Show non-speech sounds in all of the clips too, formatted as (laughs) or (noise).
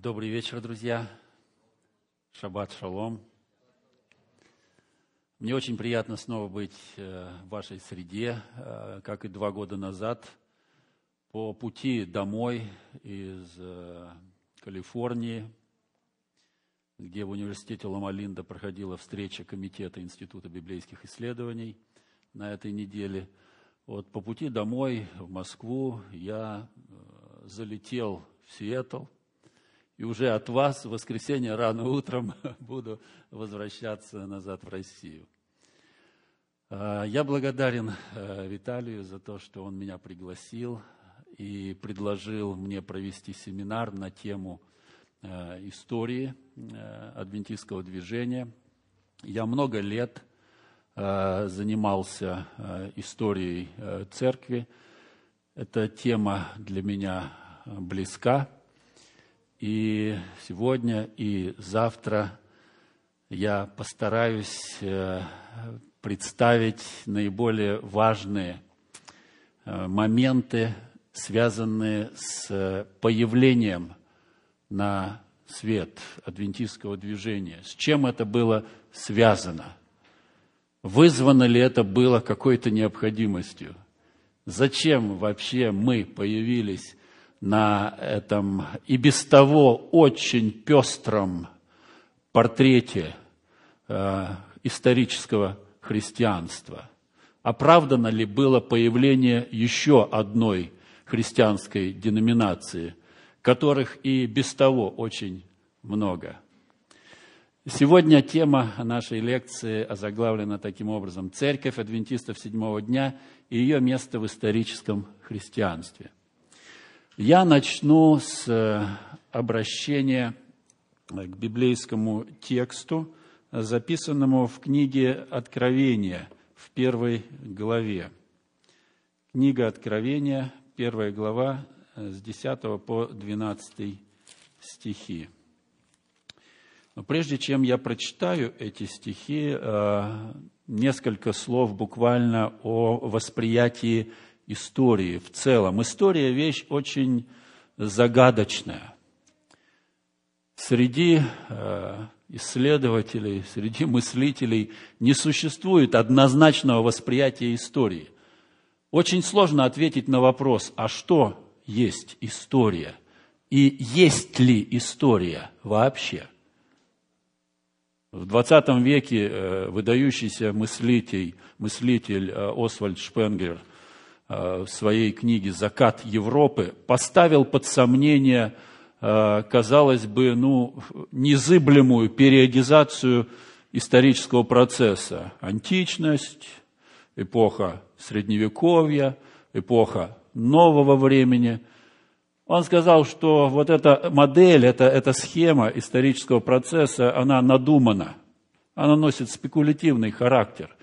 Добрый вечер, друзья. Шаббат шалом. Мне очень приятно снова быть э, в вашей среде, э, как и два года назад. По пути домой из э, Калифорнии, где в университете Ломалинда проходила встреча Комитета Института библейских исследований на этой неделе. Вот по пути домой в Москву я залетел в Сиэтл – и уже от вас в воскресенье рано утром (laughs) буду возвращаться назад в Россию. А, я благодарен э, Виталию за то, что он меня пригласил и предложил мне провести семинар на тему э, истории э, адвентистского движения. Я много лет занимался историей церкви. Эта тема для меня близка. И сегодня и завтра я постараюсь э, представить наиболее важные э, моменты, связанные с появлением на свет адвентистского движения. С чем это было связано? Вызвано ли это было какой-то необходимостью? Зачем вообще мы появились на этом и без того очень пестром портрете э, исторического христианства. Оправдано ли было появление еще одной христианской деноминации, которых и без того очень много? Сегодня тема нашей лекции озаглавлена таким образом «Церковь адвентистов седьмого дня и ее место в историческом христианстве». Я начну с э, обращения к библейскому тексту, записанному в книге Откровения в первой главе. Книга Откровения, первая глава, э, с 10 по 12 стихи. Но прежде чем я прочитаю эти стихи, э, несколько слов буквально о восприятии истории в целом. История – вещь очень загадочная. Среди э, исследователей, среди мыслителей не существует однозначного восприятия истории. Очень сложно ответить на вопрос, а что есть история? И есть ли история вообще? В 20 веке э, выдающийся мыслитель, мыслитель э, Освальд Шпенгер – в своей книге «Закат Европы» поставил под сомнение, э, казалось бы, ну, незыблемую периодизацию исторического процесса. Античность, эпоха Средневековья, эпоха нового времени. Он сказал, что вот эта модель, эта, эта схема исторического процесса, она надумана, она носит спекулятивный характер.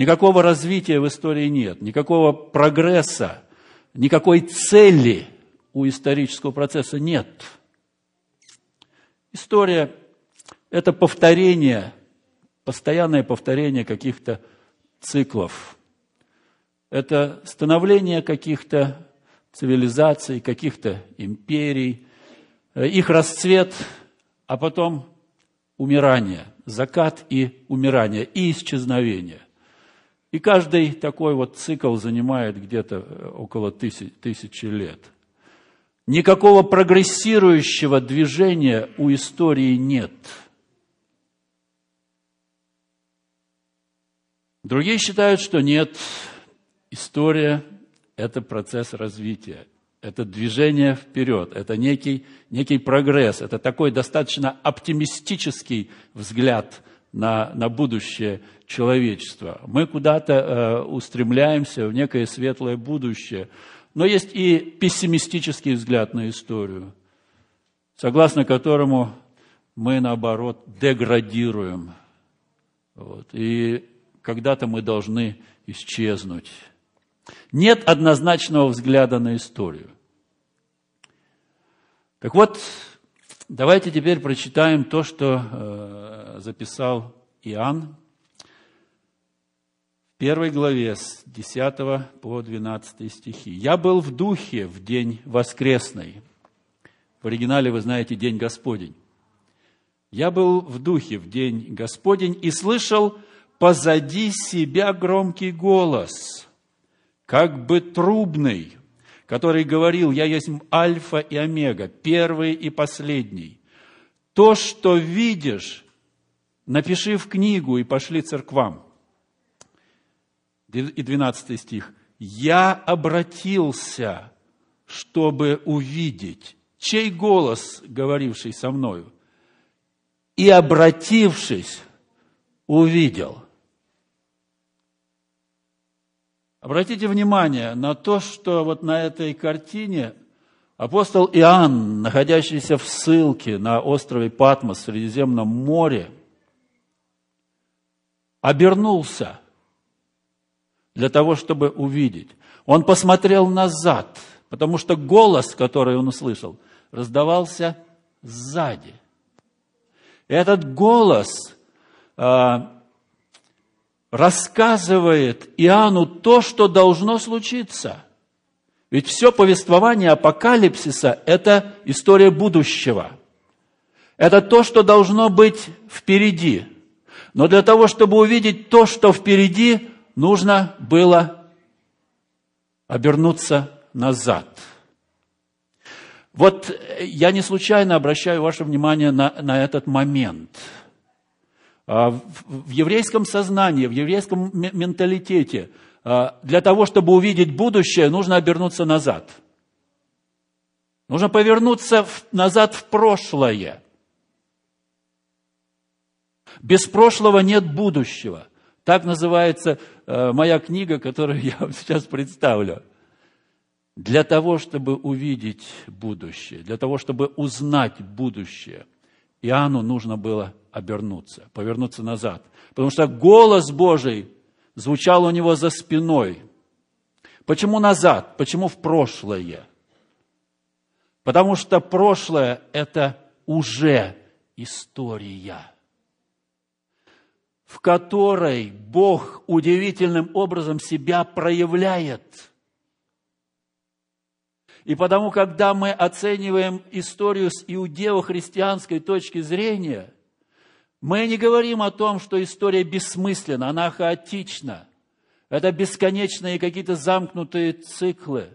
Никакого развития в истории нет, никакого прогресса, никакой цели у исторического процесса нет. История – это повторение, постоянное повторение каких-то циклов. Это становление каких-то цивилизаций, каких-то империй, их расцвет, а потом умирание, закат и умирание, и исчезновение. И каждый такой вот цикл занимает где-то э, около тысяч, тысячи лет. Никакого прогрессирующего движения у истории нет. Другие считают, что нет. История – это процесс развития, это движение вперед, это некий, некий прогресс, это такой достаточно оптимистический взгляд на, на будущее человечества. Мы куда-то э, устремляемся в некое светлое будущее. Но есть и пессимистический взгляд на историю, согласно которому мы, наоборот, деградируем. Вот, и когда-то мы должны исчезнуть. Нет однозначного взгляда на историю. Так вот, давайте теперь прочитаем то, что э, записал Иоанн первой главе с 10 по 12 стихи. «Я был в духе в день воскресный, В оригинале вы знаете «День Господень». Я был в духе в День Господень и слышал позади себя громкий голос, как бы трубный, который говорил, «Я есть Альфа и Омега, первый и последний. То, что видишь, напиши в книгу и пошли церквам». И 12 стих. «Я обратился, чтобы увидеть, чей голос, говоривший со мною, и, обратившись, увидел». Обратите внимание на то, что вот на этой картине апостол Иоанн, находящийся в ссылке на острове Патмос в Средиземном море, обернулся для того, чтобы увидеть. Он посмотрел назад, потому что голос, который он услышал, раздавался сзади. Этот голос а, рассказывает Иоанну то, что должно случиться. Ведь все повествование апокалипсиса – это история будущего. Это то, что должно быть впереди. Но для того, чтобы увидеть то, что впереди, нужно было обернуться назад. Вот я не случайно обращаю ваше внимание на, на этот момент – а, в еврейском сознании, в еврейском менталитете а, для того, чтобы увидеть будущее, нужно обернуться назад. Нужно повернуться назад в прошлое. Без прошлого нет будущего. Так называется моя книга, которую (laughs) я вам сейчас представлю. Для того, чтобы увидеть будущее, для того, чтобы узнать будущее, Иоанну нужно было обернуться, повернуться назад. Потому что голос Божий звучал у него за спиной. Почему назад? Почему в прошлое? Потому что прошлое – это уже история, в которой Бог удивительным образом себя проявляет – и потому, когда мы оцениваем историю с иудео-христианской точки зрения, мы не говорим о том, что история бессмысленна, она хаотична. Это бесконечные какие-то замкнутые циклы.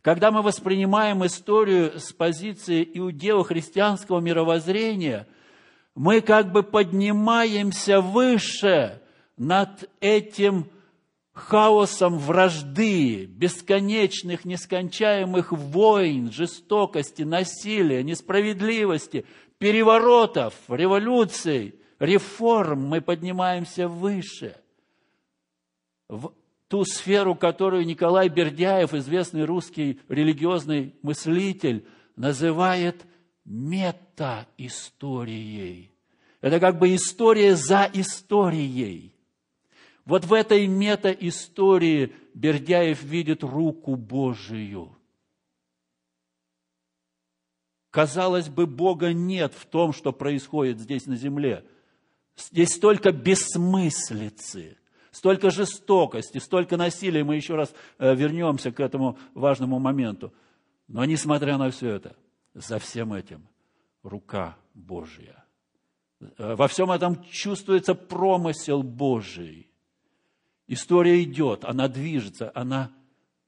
Когда мы воспринимаем историю с позиции иудео-христианского мировоззрения, мы как бы поднимаемся выше над этим хаосом вражды, бесконечных, нескончаемых войн, жестокости, насилия, несправедливости, переворотов, революций, реформ мы поднимаемся выше. В ту сферу, которую Николай Бердяев, известный русский религиозный мыслитель, называет мета-историей. Это как бы история за историей. Вот в этой мета-истории Бердяев видит руку Божию. Казалось бы, Бога нет в том, что происходит здесь на земле. Здесь столько бессмыслицы, столько жестокости, столько насилия. Мы еще раз э, вернемся к этому важному моменту. Но несмотря на все это, за всем этим рука Божья. Э, во всем этом чувствуется промысел Божий. История идет, она движется, она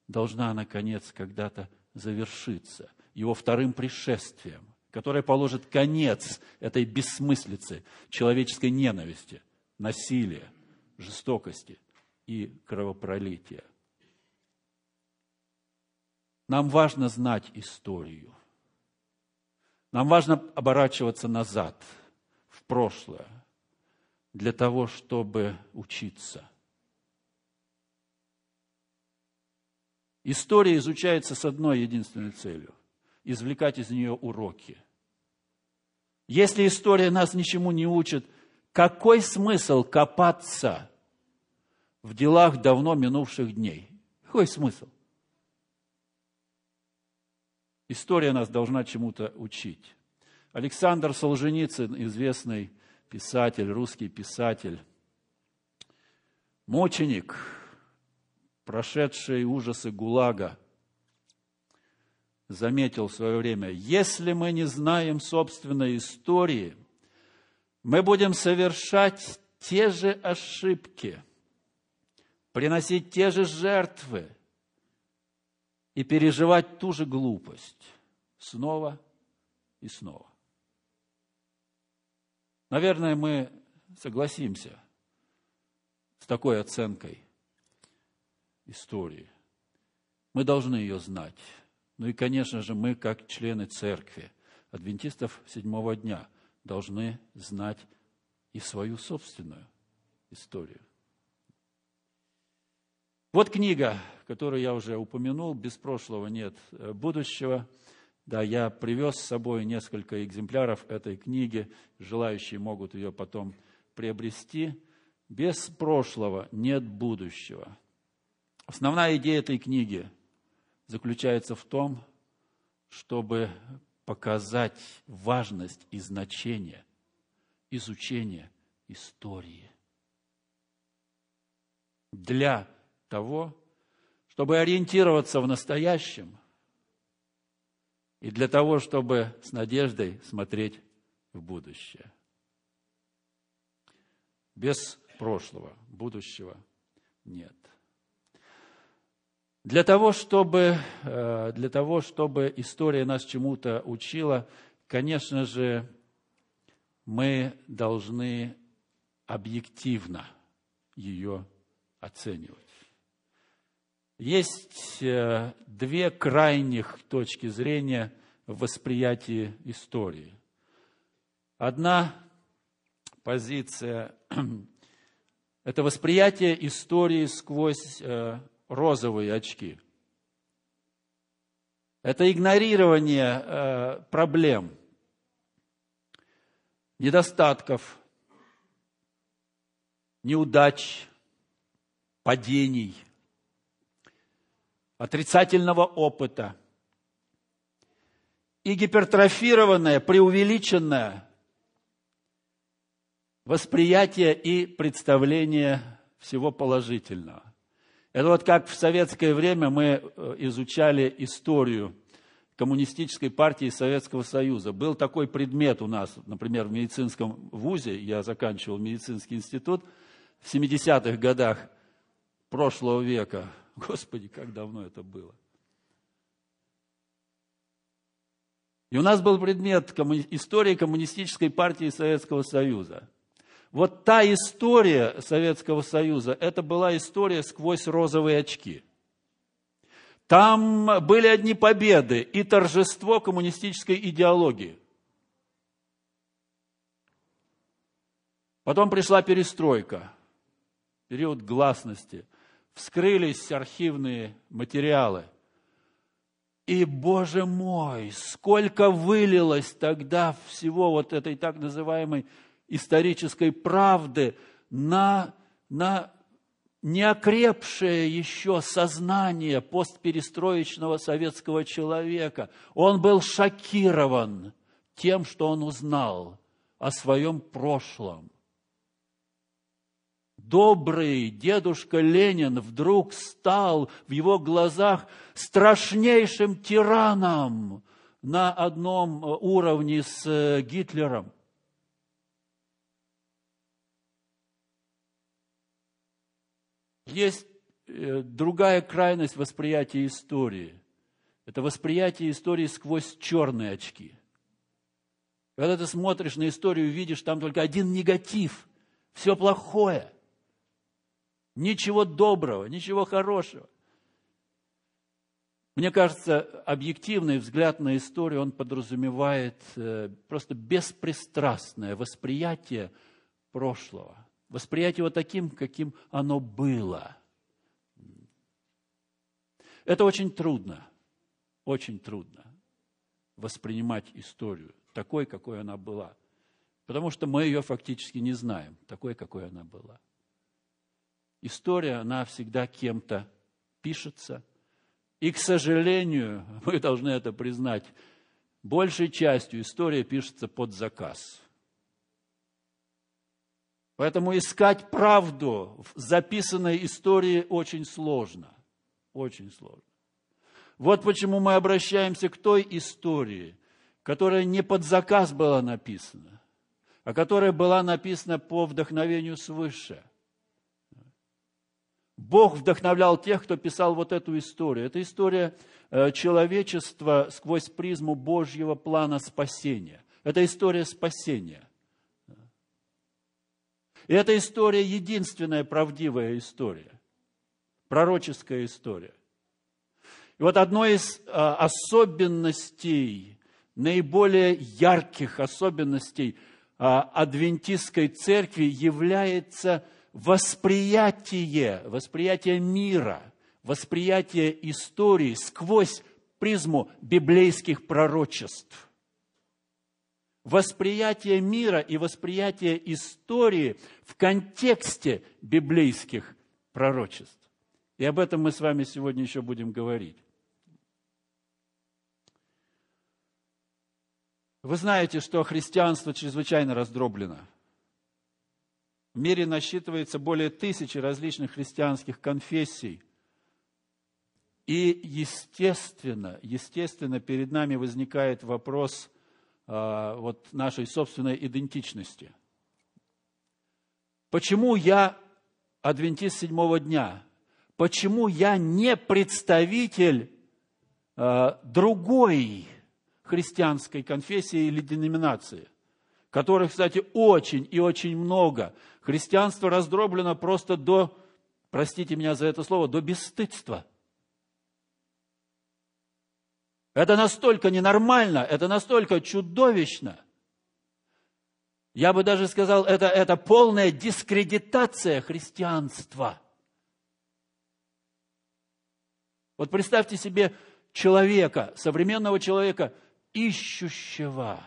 должна, наконец, когда-то завершиться его вторым пришествием, которое положит конец этой бессмыслице, человеческой ненависти, насилия, жестокости и кровопролития. Нам важно знать историю. Нам важно оборачиваться назад, в прошлое, для того, чтобы учиться – История изучается с одной единственной целью – извлекать из нее уроки. Если история нас ничему не учит, какой смысл копаться в делах давно минувших дней? Какой смысл? История нас должна чему-то учить. Александр Солженицын, известный писатель, русский писатель, мученик – прошедший ужасы ГУЛАГа, заметил в свое время, если мы не знаем собственной истории, мы будем совершать те же ошибки, приносить те же жертвы и переживать ту же глупость снова и снова. Наверное, мы согласимся с такой оценкой истории. Мы должны ее знать. Ну и, конечно же, мы, как члены церкви, адвентистов седьмого дня, должны знать и свою собственную историю. Вот книга, которую я уже упомянул, «Без прошлого нет будущего». Да, я привез с собой несколько экземпляров этой книги. Желающие могут ее потом приобрести. Без прошлого нет будущего. Основная идея этой книги заключается в том, чтобы показать важность и значение изучения истории для того, чтобы ориентироваться в настоящем и для того, чтобы с надеждой смотреть в будущее. Без прошлого будущего нет. Для того, чтобы, э, для того, чтобы история нас чему-то учила, конечно же, мы должны объективно ее оценивать. Есть э, две крайних точки зрения в восприятии истории. Одна позиция (clears throat) – это восприятие истории сквозь э, розовые очки. Это игнорирование э, проблем, недостатков, неудач, падений – отрицательного опыта и гипертрофированное, преувеличенное восприятие и представление всего положительного. Это вот как в советское время мы э, изучали историю коммунистической партии Советского Союза. Был такой предмет у нас, например, в медицинском вузе, я заканчивал медицинский институт, в 70-х годах прошлого века, (laughs) Господи, как давно это было. И у нас был предмет истории коммунистической партии Советского Союза. Вот та история Советского Союза, это была история сквозь розовые очки. Там были одни победы и торжество коммунистической идеологии. Потом пришла перестройка, период гласности – вскрылись архивные материалы. И, Боже мой, сколько вылилось тогда всего вот этой так называемой исторической правды на, на неокрепшее еще сознание постперестроечного советского человека. Он был шокирован тем, что он узнал о своем прошлом добрый дедушка Ленин вдруг стал в его глазах страшнейшим тираном на одном уровне с э, Гитлером. Есть э, другая крайность восприятия истории. Это восприятие истории сквозь черные очки. Когда ты смотришь на историю, видишь там только один негатив, все плохое – Ничего доброго, ничего хорошего. Мне кажется, объективный взгляд на историю, он подразумевает э, просто беспристрастное восприятие прошлого. Восприятие его таким, каким оно было. Это очень трудно, очень трудно воспринимать историю такой, какой она была. Потому что мы ее фактически не знаем, такой, какой она была. История, она всегда кем-то пишется. И, к сожалению, (laughs) мы должны это признать, большей частью история пишется под заказ. Поэтому искать правду в записанной истории очень сложно. Очень сложно. Вот почему мы обращаемся к той истории, которая не под заказ была написана, а которая была написана по вдохновению свыше. Бог вдохновлял тех, кто писал вот эту историю. Это история э, человечества сквозь призму Божьего плана спасения. Это история спасения. И эта история единственная правдивая история, пророческая история. И вот одной из а, особенностей, наиболее ярких особенностей а, адвентистской церкви является восприятие, восприятие мира, восприятие истории сквозь призму библейских пророчеств восприятие мира и восприятие истории в контексте библейских пророчеств. И об этом мы с вами сегодня еще будем говорить. Вы знаете, что христианство чрезвычайно раздроблено. В мире насчитывается более тысячи различных христианских конфессий. И, естественно, естественно, перед нами возникает вопрос – а, вот нашей собственной идентичности. Почему я адвентист седьмого дня? Почему я не представитель а, другой христианской конфессии или деноминации, которых, кстати, очень и очень много. Христианство раздроблено просто до, простите меня за это слово, до бесстыдства – это настолько ненормально, это настолько чудовищно. Я бы даже сказал, это, это полная дискредитация христианства. Вот представьте себе человека, современного человека, ищущего,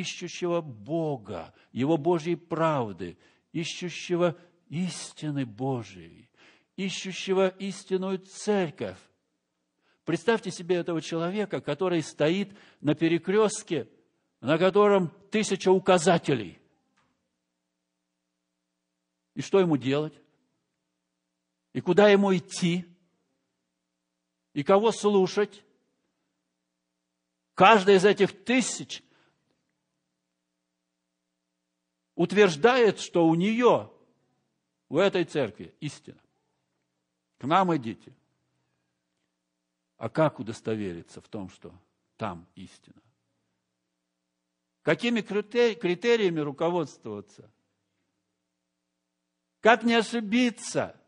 ищущего Бога, Его Божьей правды, ищущего истины Божией, ищущего истинную церковь, Представьте себе этого человека, который стоит на перекрестке, на котором тысяча указателей. И что ему делать? И куда ему идти? И кого слушать? Каждая из этих тысяч утверждает, что у нее, у этой церкви истина. К нам идите – а как удостовериться в том, что там истина? Какими критериями руководствоваться? Как не ошибиться?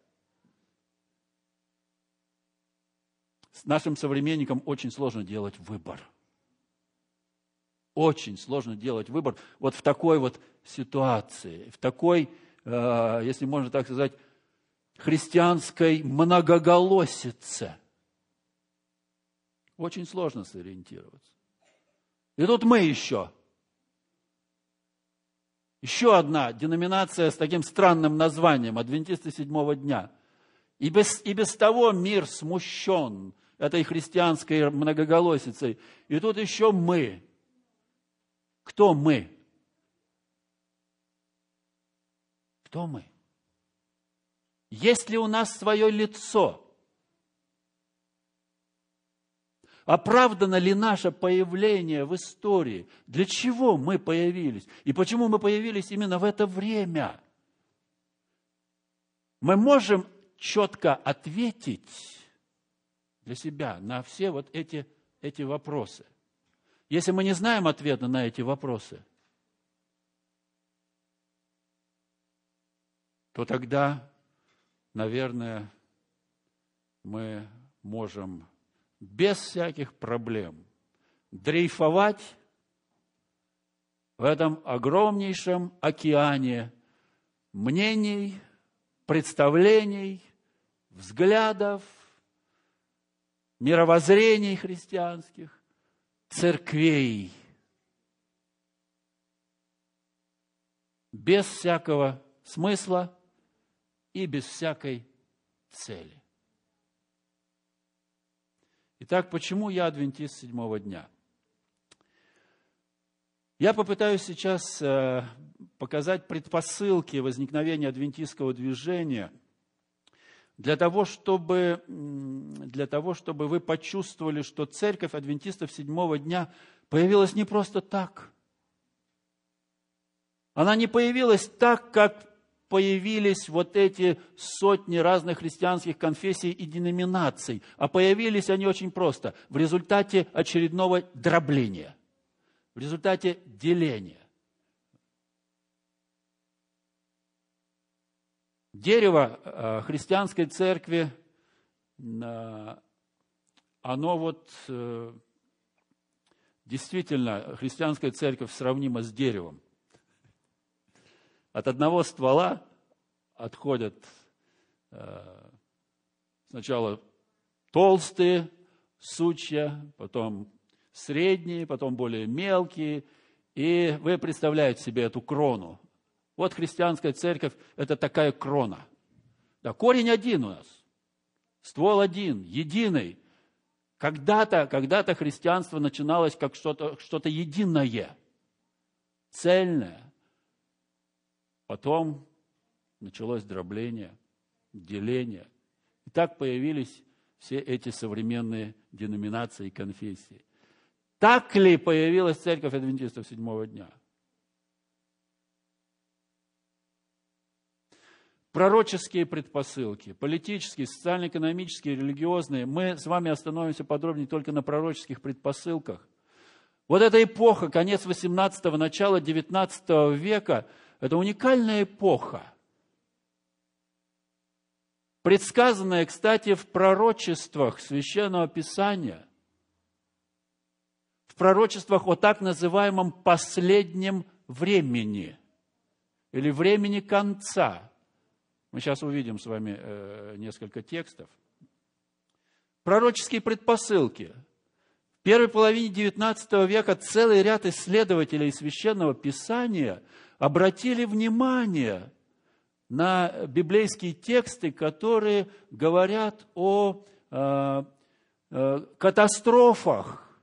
С нашим современникам очень сложно делать выбор. Очень сложно делать выбор вот в такой вот ситуации, в такой, э, если можно так сказать, христианской многоголосице – очень сложно сориентироваться. И тут мы еще. Еще одна деноминация с таким странным названием – адвентисты седьмого дня. И без, и без того мир смущен этой христианской многоголосицей. И тут еще мы. Кто мы? Кто мы? Есть ли у нас свое лицо – Оправдано ли наше появление в истории? Для чего мы появились? И почему мы появились именно в это время? Мы можем четко ответить для себя на все вот эти, эти вопросы. Если мы не знаем ответа на эти вопросы, то тогда, наверное, мы можем без всяких проблем дрейфовать в этом огромнейшем океане мнений, представлений, взглядов, мировоззрений христианских, церквей, без всякого смысла и без всякой цели. Итак, почему я адвентист седьмого дня? Я попытаюсь сейчас э, показать предпосылки возникновения адвентистского движения для того, чтобы, для того, чтобы вы почувствовали, что церковь адвентистов седьмого дня появилась не просто так. Она не появилась так, как появились вот эти сотни разных христианских конфессий и деноминаций, а появились они очень просто, в результате очередного дробления, в результате деления. Дерево э, христианской церкви, э, оно вот э, действительно, христианская церковь сравнима с деревом. От одного ствола отходят сначала толстые сучья, потом средние, потом более мелкие. И вы представляете себе эту крону. Вот христианская церковь – это такая крона. Да, корень один у нас, ствол один, единый. Когда-то, когда-то христианство начиналось как что-то что единое, цельное. Потом началось дробление, деление. И так появились все эти современные деноминации и конфессии. Так ли появилась церковь адвентистов седьмого дня – пророческие предпосылки, политические, социально-экономические, религиозные. Мы с вами остановимся подробнее только на пророческих предпосылках. Вот эта эпоха, конец 18-го, начало 19 века, это уникальная эпоха, предсказанная, кстати, в пророчествах Священного Писания, в пророчествах о так называемом последнем времени или времени конца – мы сейчас увидим с вами э, несколько текстов. Пророческие предпосылки. В первой половине XIX века целый ряд исследователей священного писания обратили внимание на библейские тексты, которые говорят о э, э, катастрофах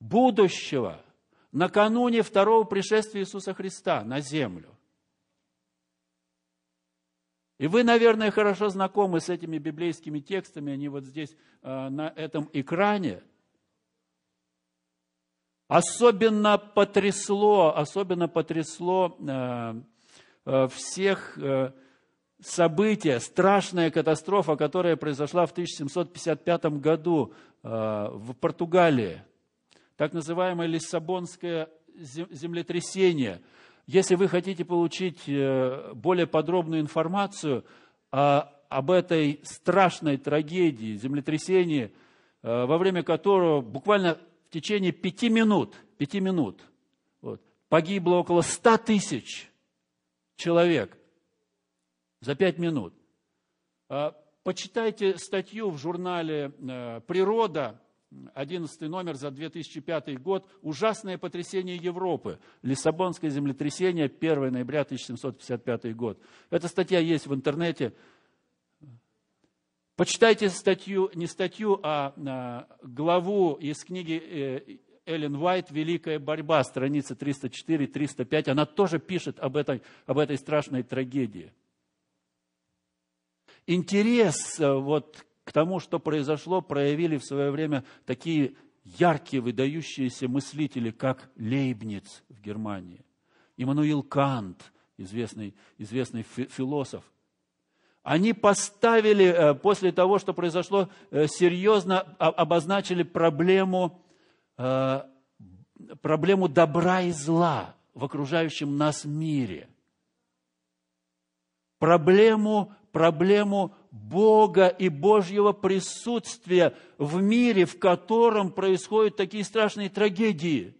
будущего накануне второго пришествия Иисуса Христа на землю. И вы, наверное, хорошо знакомы с этими библейскими текстами, они вот здесь э, на этом экране. Особенно потрясло, особенно потрясло э, э, всех события, страшная катастрофа, которая произошла в 1755 году в Португалии. Так называемое Лиссабонское землетрясение – если вы хотите получить э, более подробную информацию об этой страшной трагедии, землетрясении, э, во время которого буквально в течение пяти минут, пяти минут вот, погибло около ста тысяч человек за пять минут. А, почитайте статью в журнале э, «Природа», 11 номер за 2005 год «Ужасное потрясение Европы. Лиссабонское землетрясение. 1 ноября 1755 год». Эта статья есть в интернете. Почитайте статью, не статью, а, а главу из книги э, Эллен Уайт «Великая борьба», страница 304-305. Она тоже пишет об этой, об этой страшной трагедии. Интерес э, вот, к тому, что произошло, проявили в свое время такие яркие, выдающиеся мыслители, как Лейбниц в Германии, Иммануил Кант, известный, известный философ. Они поставили, э, после того, что произошло, э, серьезно обозначили проблему, э, проблему добра и зла в окружающем нас мире. Проблему, проблему Бога и Божьего присутствия в мире, в котором происходят такие страшные трагедии.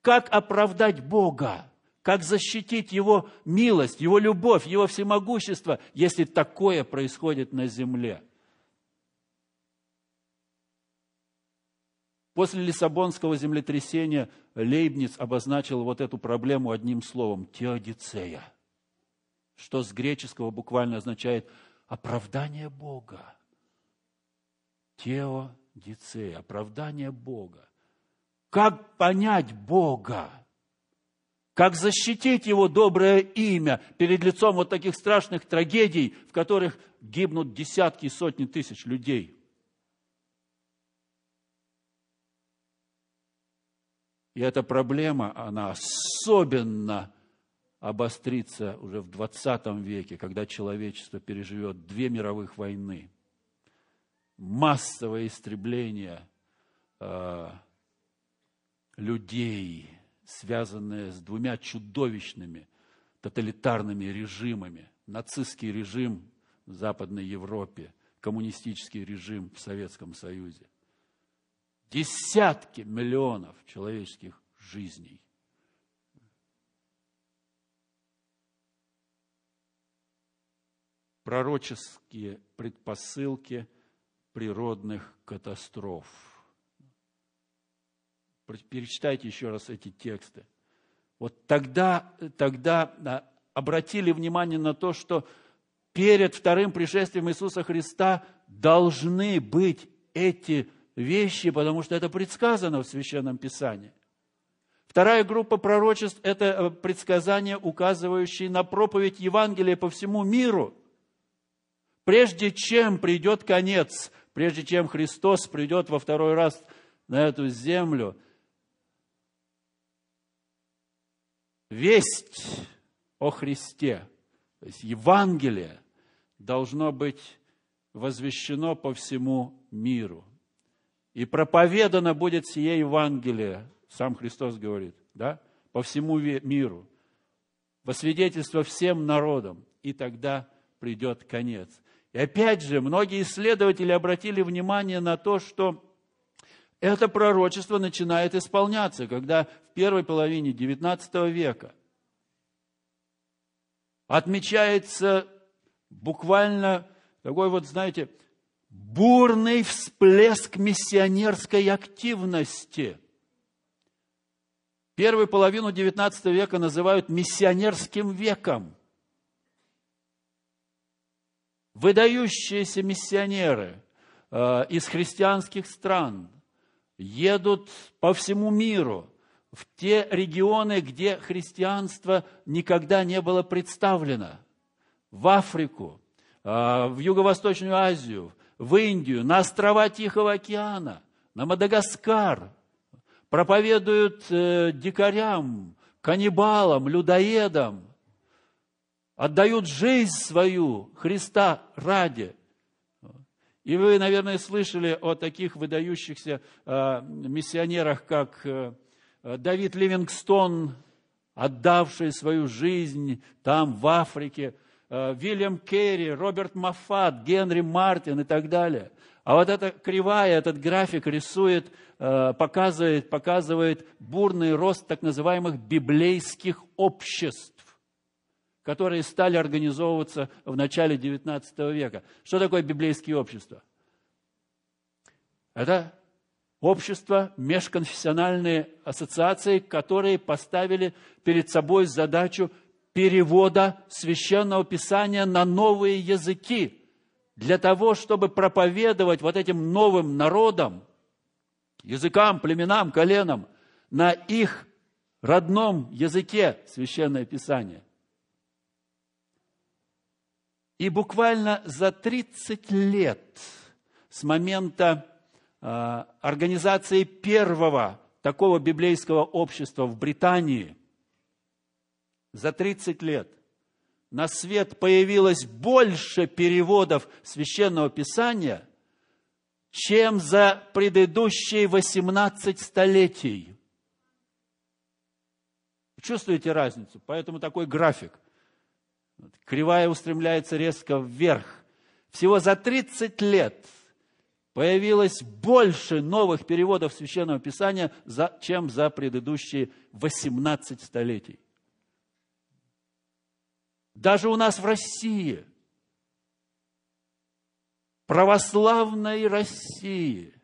Как оправдать Бога? Как защитить Его милость, Его любовь, Его всемогущество, если такое происходит на земле? После Лиссабонского землетрясения Лейбниц обозначил вот эту проблему одним словом – теодицея, что с греческого буквально означает – оправдание Бога. Теодицея, оправдание Бога. Как понять Бога? Как защитить Его доброе имя перед лицом вот таких страшных трагедий, в которых гибнут десятки и сотни тысяч людей. И эта проблема, она особенно обострится уже в 20 веке, когда человечество переживет две мировых войны, массовое истребление э, людей, связанное с двумя чудовищными тоталитарными режимами. Нацистский режим в Западной Европе, коммунистический режим в Советском Союзе. Десятки миллионов человеческих жизней. Пророческие предпосылки природных катастроф. Перечитайте еще раз эти тексты. Вот тогда, тогда обратили внимание на то, что перед вторым пришествием Иисуса Христа должны быть эти вещи, потому что это предсказано в Священном Писании. Вторая группа пророчеств – это э, предсказания, указывающие на проповедь Евангелия по всему миру. Прежде чем придет конец, прежде чем Христос придет во второй раз на эту землю, весть о Христе, то есть Евангелие, должно быть возвещено по всему миру. И проповедано будет сие Евангелие, сам Христос говорит, да, по всему миру, во свидетельство всем народам, и тогда придет конец. И опять же, многие исследователи обратили внимание на то, что это пророчество начинает исполняться, когда в первой половине XIX века отмечается буквально такой вот, знаете, бурный всплеск миссионерской активности. Первую половину XIX века называют миссионерским веком. Выдающиеся миссионеры э, из христианских стран едут по всему миру, в те регионы, где христианство никогда не было представлено, в Африку, э, в Юго-Восточную Азию, в Индию, на острова Тихого океана, на Мадагаскар, проповедуют э, дикарям, каннибалам, людоедам, отдают жизнь свою Христа ради. И вы, наверное, слышали о таких выдающихся э, миссионерах, как э, Давид Ливингстон, отдавший свою жизнь там, в Африке – Э, Вильям Керри, Роберт Маффат, Генри Мартин и так далее. А вот эта кривая, этот график рисует, э, показывает, показывает бурный рост так называемых библейских обществ, которые стали организовываться в начале XIX века. Что такое библейские общества? Это общества, межконфессиональные ассоциации, которые поставили перед собой задачу перевода священного писания на новые языки, для того, чтобы проповедовать вот этим новым народам, языкам, племенам, коленам, на их родном языке священное писание. И буквально за 30 лет с момента э, организации первого такого библейского общества в Британии – за 30 лет на свет появилось больше переводов священного писания, чем за предыдущие 18 столетий. Чувствуете разницу? Поэтому такой график. Кривая устремляется резко вверх. Всего за 30 лет появилось больше новых переводов Священного Писания, чем за предыдущие 18 столетий. Даже у нас в России, православной России,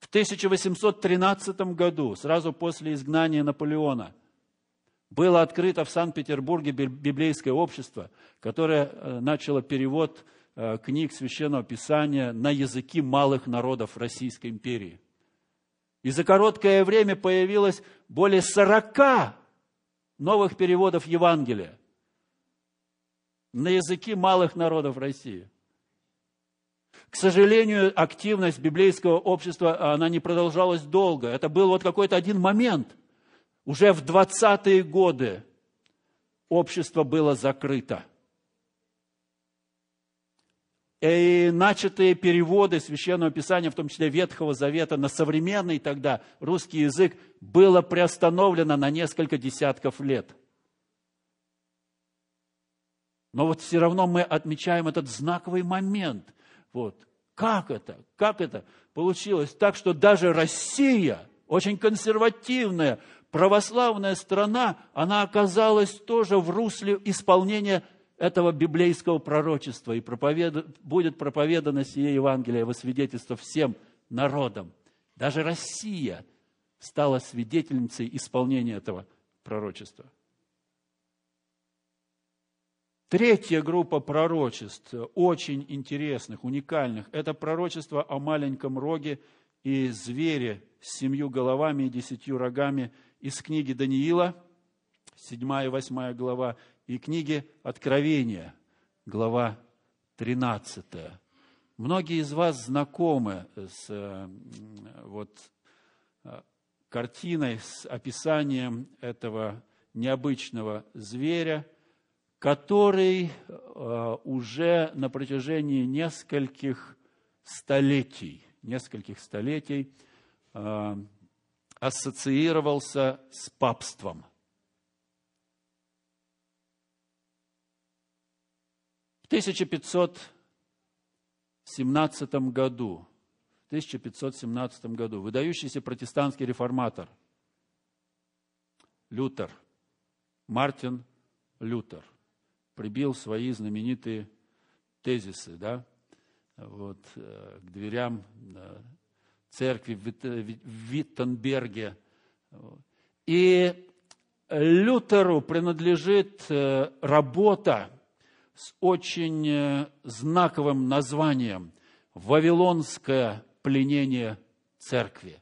в 1813 году, сразу после изгнания Наполеона, было открыто в Санкт-Петербурге библейское общество, которое э, начало перевод э, книг Священного Писания на языки малых народов Российской империи. И за короткое время появилось более 40 новых переводов Евангелия. на языки малых народов России. К сожалению, активность библейского общества, она не продолжалась долго. Это был вот какой-то один момент. Уже в 20-е годы общество было закрыто. И начатые переводы Священного Писания, в том числе Ветхого Завета, на современный тогда русский язык, было приостановлено на несколько десятков лет. Но вот все равно мы отмечаем этот знаковый момент. Вот. Как это? Как это получилось так, что даже Россия, очень консервативная, православная страна, она оказалась тоже в русле исполнения этого библейского пророчества и проповед... будет проповедано сие Евангелие во свидетельство всем народам. Даже Россия стала свидетельницей исполнения этого пророчества. Третья группа пророчеств, очень интересных, уникальных, это пророчество о маленьком роге и звере с семью головами и десятью рогами из книги Даниила, 7 и 8 глава, и книги Откровения, глава 13. Многие из вас знакомы с э, вот, э, картиной, с описанием этого необычного зверя, который э, уже на протяжении нескольких столетий, нескольких столетий ассоциировался с папством – В 1517 году, в 1517 году выдающийся протестантский реформатор Лютер, Мартин Лютер, прибил свои знаменитые тезисы, да, вот, э, к дверям церкви в Виттенберге. И Лютеру принадлежит э, работа с очень э, знаковым названием «Вавилонское пленение церкви».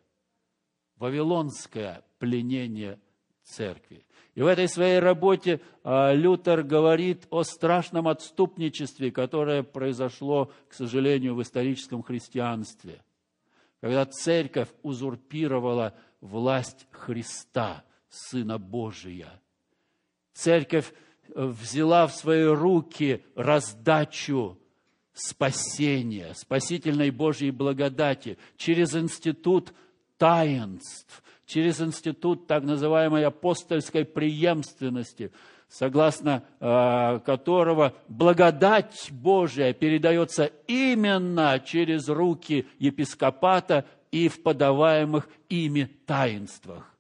Вавилонское пленение церкви. И в этой своей работе Лютер говорит о страшном отступничестве, которое произошло, к сожалению, в историческом христианстве, когда церковь узурпировала власть Христа, Сына Божия. Церковь взяла в свои руки раздачу спасения, спасительной Божьей благодати через институт таинств, через институт так называемой апостольской преемственности, согласно э, которого благодать Божия передается именно через руки епископата и в подаваемых ими таинствах.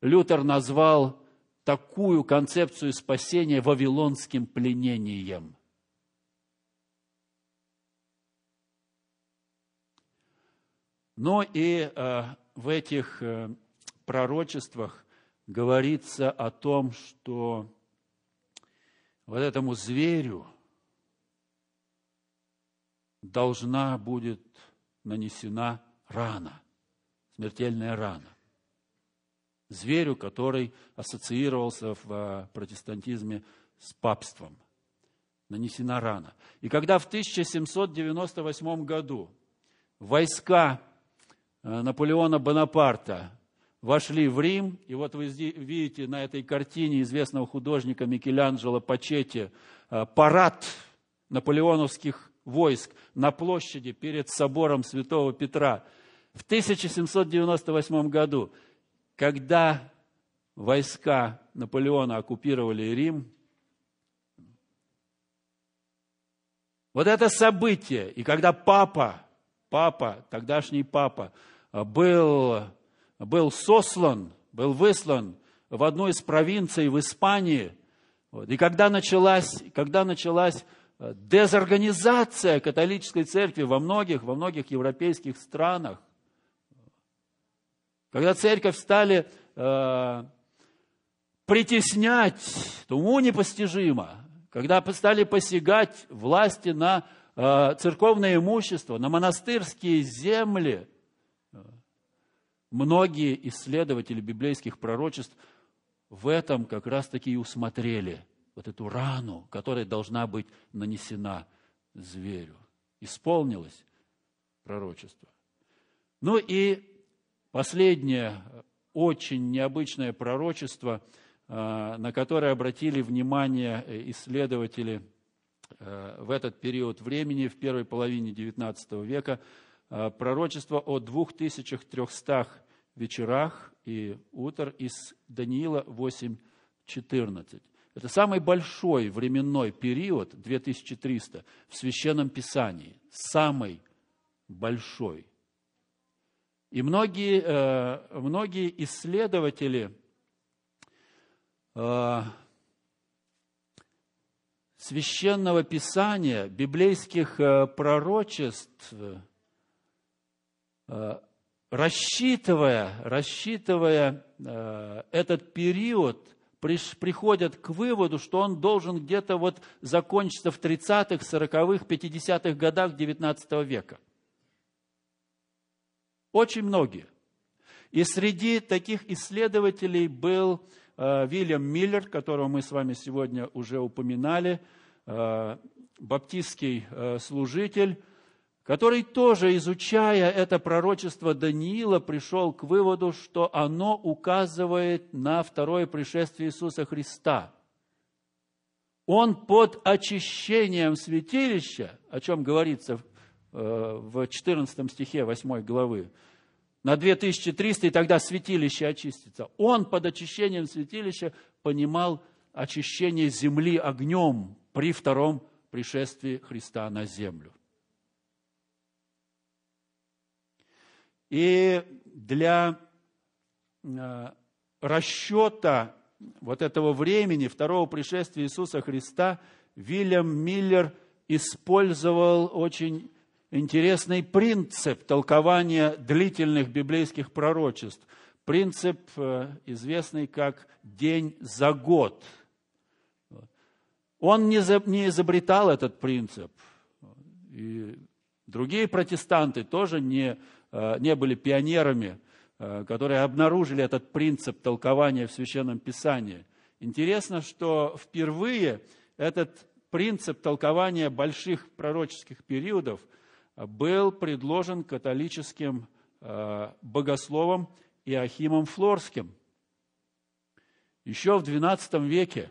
Лютер назвал такую концепцию спасения вавилонским пленением. Но и э, в этих э, пророчествах говорится о том, что вот этому зверю должна будет нанесена рана, смертельная рана зверю, который ассоциировался в э, протестантизме с папством. Нанесена рана. И когда в 1798 году войска э, Наполеона Бонапарта вошли в Рим, и вот вы видите на этой картине известного художника Микеланджело Пачетти э, парад наполеоновских войск на площади перед собором Святого Петра. В 1798 году когда войска Наполеона оккупировали Рим, вот это событие, и когда папа, папа, тогдашний папа, был, был сослан, был выслан в одну из провинций в Испании, и когда началась, когда началась э, дезорганизация католической церкви во многих, во многих европейских странах, когда церковь стали э, притеснять, то уму непостижимо. Когда стали посягать власти на э, церковное имущество, на монастырские земли, многие исследователи библейских пророчеств в этом как раз-таки и усмотрели вот эту рану, которая должна быть нанесена зверю. Исполнилось пророчество. Ну и последнее очень необычное пророчество, э, на которое обратили внимание исследователи э, в этот период времени, в первой половине XIX века, э, пророчество о 2300 вечерах и утр из Даниила 8.14. Это самый большой временной период, 2300, в Священном Писании. Самый большой. И многие, э, многие исследователи э, священного писания, библейских э, пророчеств, рассчитывая, рассчитывая этот период, приходят к выводу, что он должен где-то вот закончиться в 30-х, 40-х, 50-х годах XIX века. Очень многие. И среди таких исследователей был э, Вильям Миллер, которого мы с вами сегодня уже упоминали, э, баптистский э, служитель, который тоже, изучая это пророчество Даниила, пришел к выводу, что оно указывает на второе пришествие Иисуса Христа. Он под очищением святилища, о чем говорится в 14 стихе 8 главы, на 2300, и тогда святилище очистится. Он под очищением святилища понимал очищение земли огнем при втором пришествии Христа на землю. И для э, расчета вот этого времени, второго пришествия Иисуса Христа, Вильям Миллер использовал очень интересный принцип толкования длительных библейских пророчеств. Принцип, э, известный как день за год. Он не изобретал этот принцип. И другие протестанты тоже не, не были пионерами, э, которые обнаружили этот принцип толкования в Священном Писании. Интересно, что впервые этот принцип толкования больших пророческих периодов – был предложен католическим э, богословом Иохимом Флорским еще в XII веке.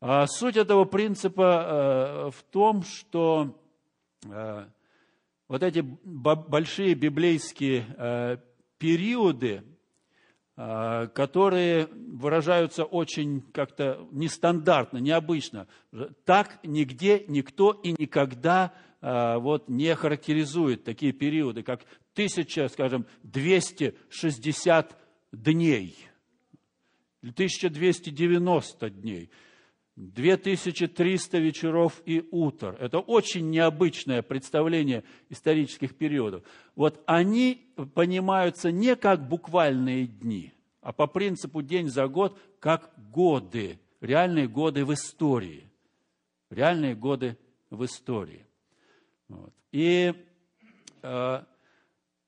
А суть этого принципа э, в том, что э, вот эти большие библейские периоды, а, которые выражаются очень как-то нестандартно, необычно. Так нигде никто и никогда вот, не характеризует такие периоды, как 1000, скажем, 260 дней, 1290 дней, 2300 вечеров и утр. Это очень необычное представление исторических периодов. Вот они понимаются не как буквальные дни, а по принципу день за год, как годы, реальные годы в истории. Реальные годы в истории. Вот. И э,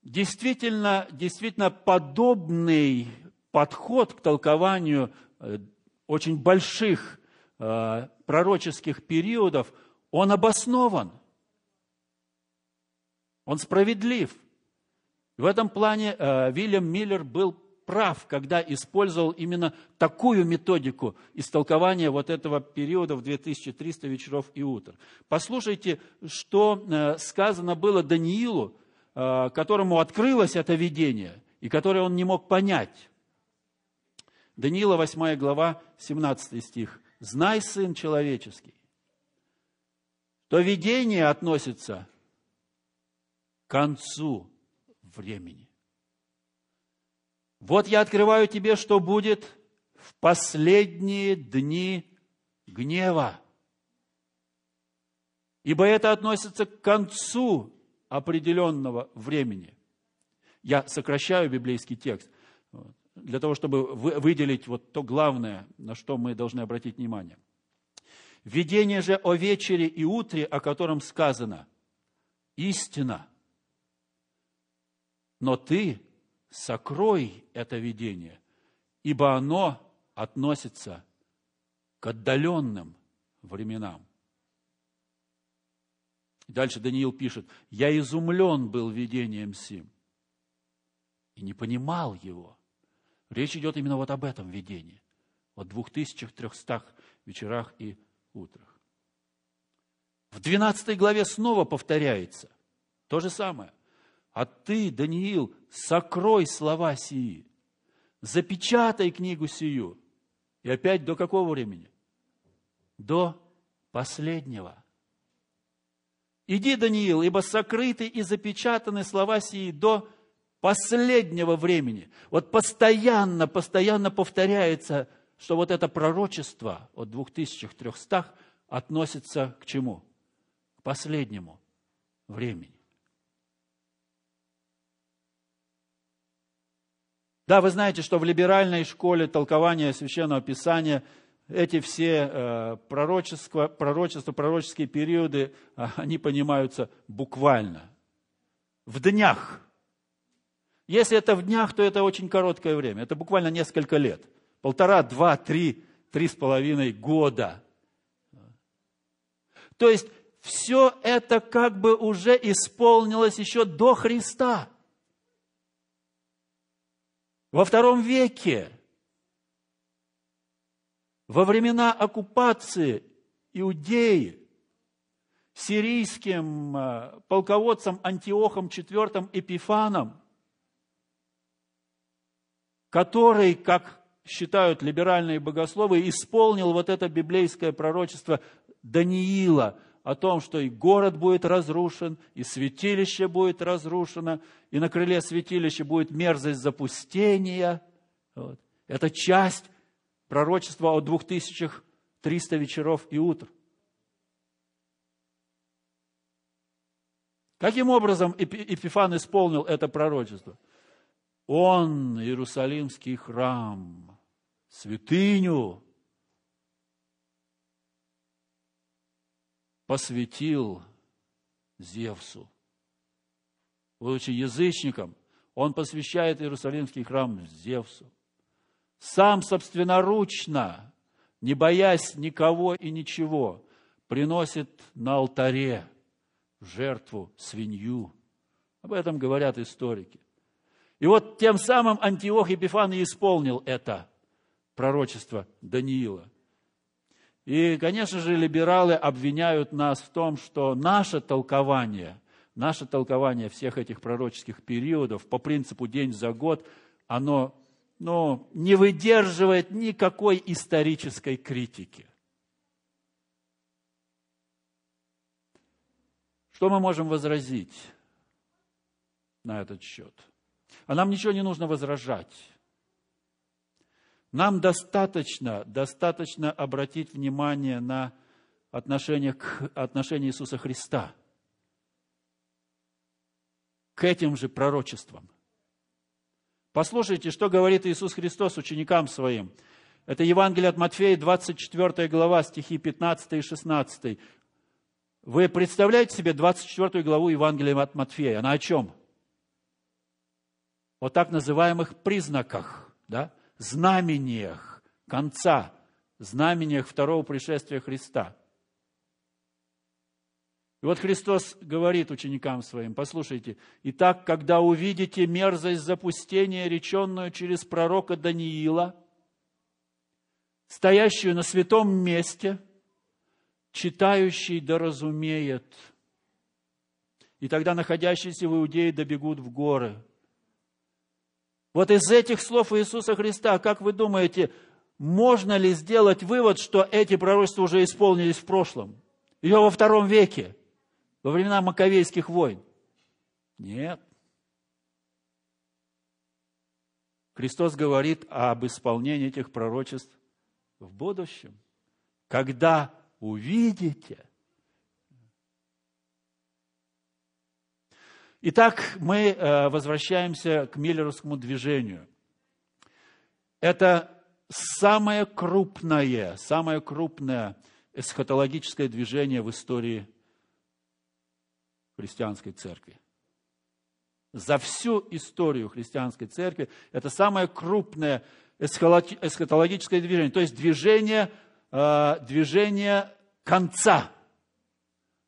действительно, действительно подобный подход к толкованию э, очень больших Э, пророческих периодов, он обоснован. Он справедлив. В этом плане э, Вильям Миллер был прав, когда использовал именно такую методику истолкования вот этого периода в 2300 вечеров и утр. Послушайте, что э, сказано было Даниилу, которому открылось это видение, и которое он не мог понять. Даниила 8 глава, 17 стих знай, Сын человеческий, то видение относится к концу времени. Вот я открываю тебе, что будет в последние дни гнева. Ибо это относится к концу определенного времени. Я сокращаю библейский текст для того, чтобы выделить вот то главное, на что мы должны обратить внимание. Видение же о вечере и утре, о котором сказано, истина. Но ты сокрой это видение ибо оно относится к отдаленным временам. Дальше Даниил пишет, «Я изумлен был видением сим и не понимал его». Речь идет именно вот об этом видении, о 2300 вечерах и утрах. В 12 главе снова повторяется то же самое. «А ты, Даниил, сокрой слова сии, запечатай книгу сию». И опять до какого времени? До последнего. Иди, Даниил, ибо сокрыты и запечатаны слова сии до последнего времени. Вот постоянно, постоянно повторяется, что вот это пророчество от 2300 относится к чему? К последнему времени. Да, вы знаете, что в либеральной школе толкования Священного Писания эти все э, пророчества, пророчества, пророческие периоды, э, они понимаются буквально. В днях. Если это в днях, то это очень короткое время. Это буквально несколько лет. Полтора, два, три, три с половиной года. То есть, все это как бы уже исполнилось еще до Христа. Во втором веке, во времена оккупации Иудеи, сирийским э, полководцем Антиохом IV Эпифаном, который, как считают либеральные богословы, исполнил вот это библейское пророчество Даниила – о том, что и город будет разрушен, и святилище будет разрушено, и на крыле святилища будет мерзость запустения. Вот. Это часть пророчества о 2300 вечеров и утр. Каким образом Эпифан исполнил это пророчество? Он, Иерусалимский храм, святыню посвятил Зевсу. Будучи язычником, он посвящает Иерусалимский храм Зевсу. Сам собственноручно, не боясь никого и ничего, приносит на алтаре жертву свинью. Об этом говорят историки. И вот тем самым Антиох Епифан исполнил это пророчество Даниила – и, конечно же, либералы обвиняют нас в том, что наше толкование, наше толкование всех этих пророческих периодов по принципу день за год, оно ну, не выдерживает никакой исторической критики. Что мы можем возразить на этот счет? А нам ничего не нужно возражать. Нам достаточно, достаточно обратить внимание на отношение к отношению Иисуса Христа к этим же пророчествам. Послушайте, что говорит Иисус Христос ученикам своим. Это Евангелие от Матфея, 24 глава, стихи 15 и 16. Вы представляете себе 24 главу Евангелия от Матфея? Она о чем? О так называемых признаках, да? знамениях конца, знамениях второго пришествия Христа. И вот Христос говорит ученикам своим, послушайте, «Итак, когда увидите мерзость запустения, реченную через пророка Даниила, стоящую на святом месте, читающий да разумеет, и тогда находящиеся в Иудее добегут в горы, вот из этих слов Иисуса Христа, как вы думаете, можно ли сделать вывод, что эти пророчества уже исполнились в прошлом? Ее во втором веке, во времена Маковейских войн? Нет. Христос говорит об исполнении этих пророчеств в будущем. Когда увидите, Итак, мы э, возвращаемся к Миллеровскому движению. Это самое крупное, самое крупное эсхатологическое движение в истории христианской церкви. За всю историю христианской церкви это самое крупное эсхатологическое движение, то есть движение, э, движение конца,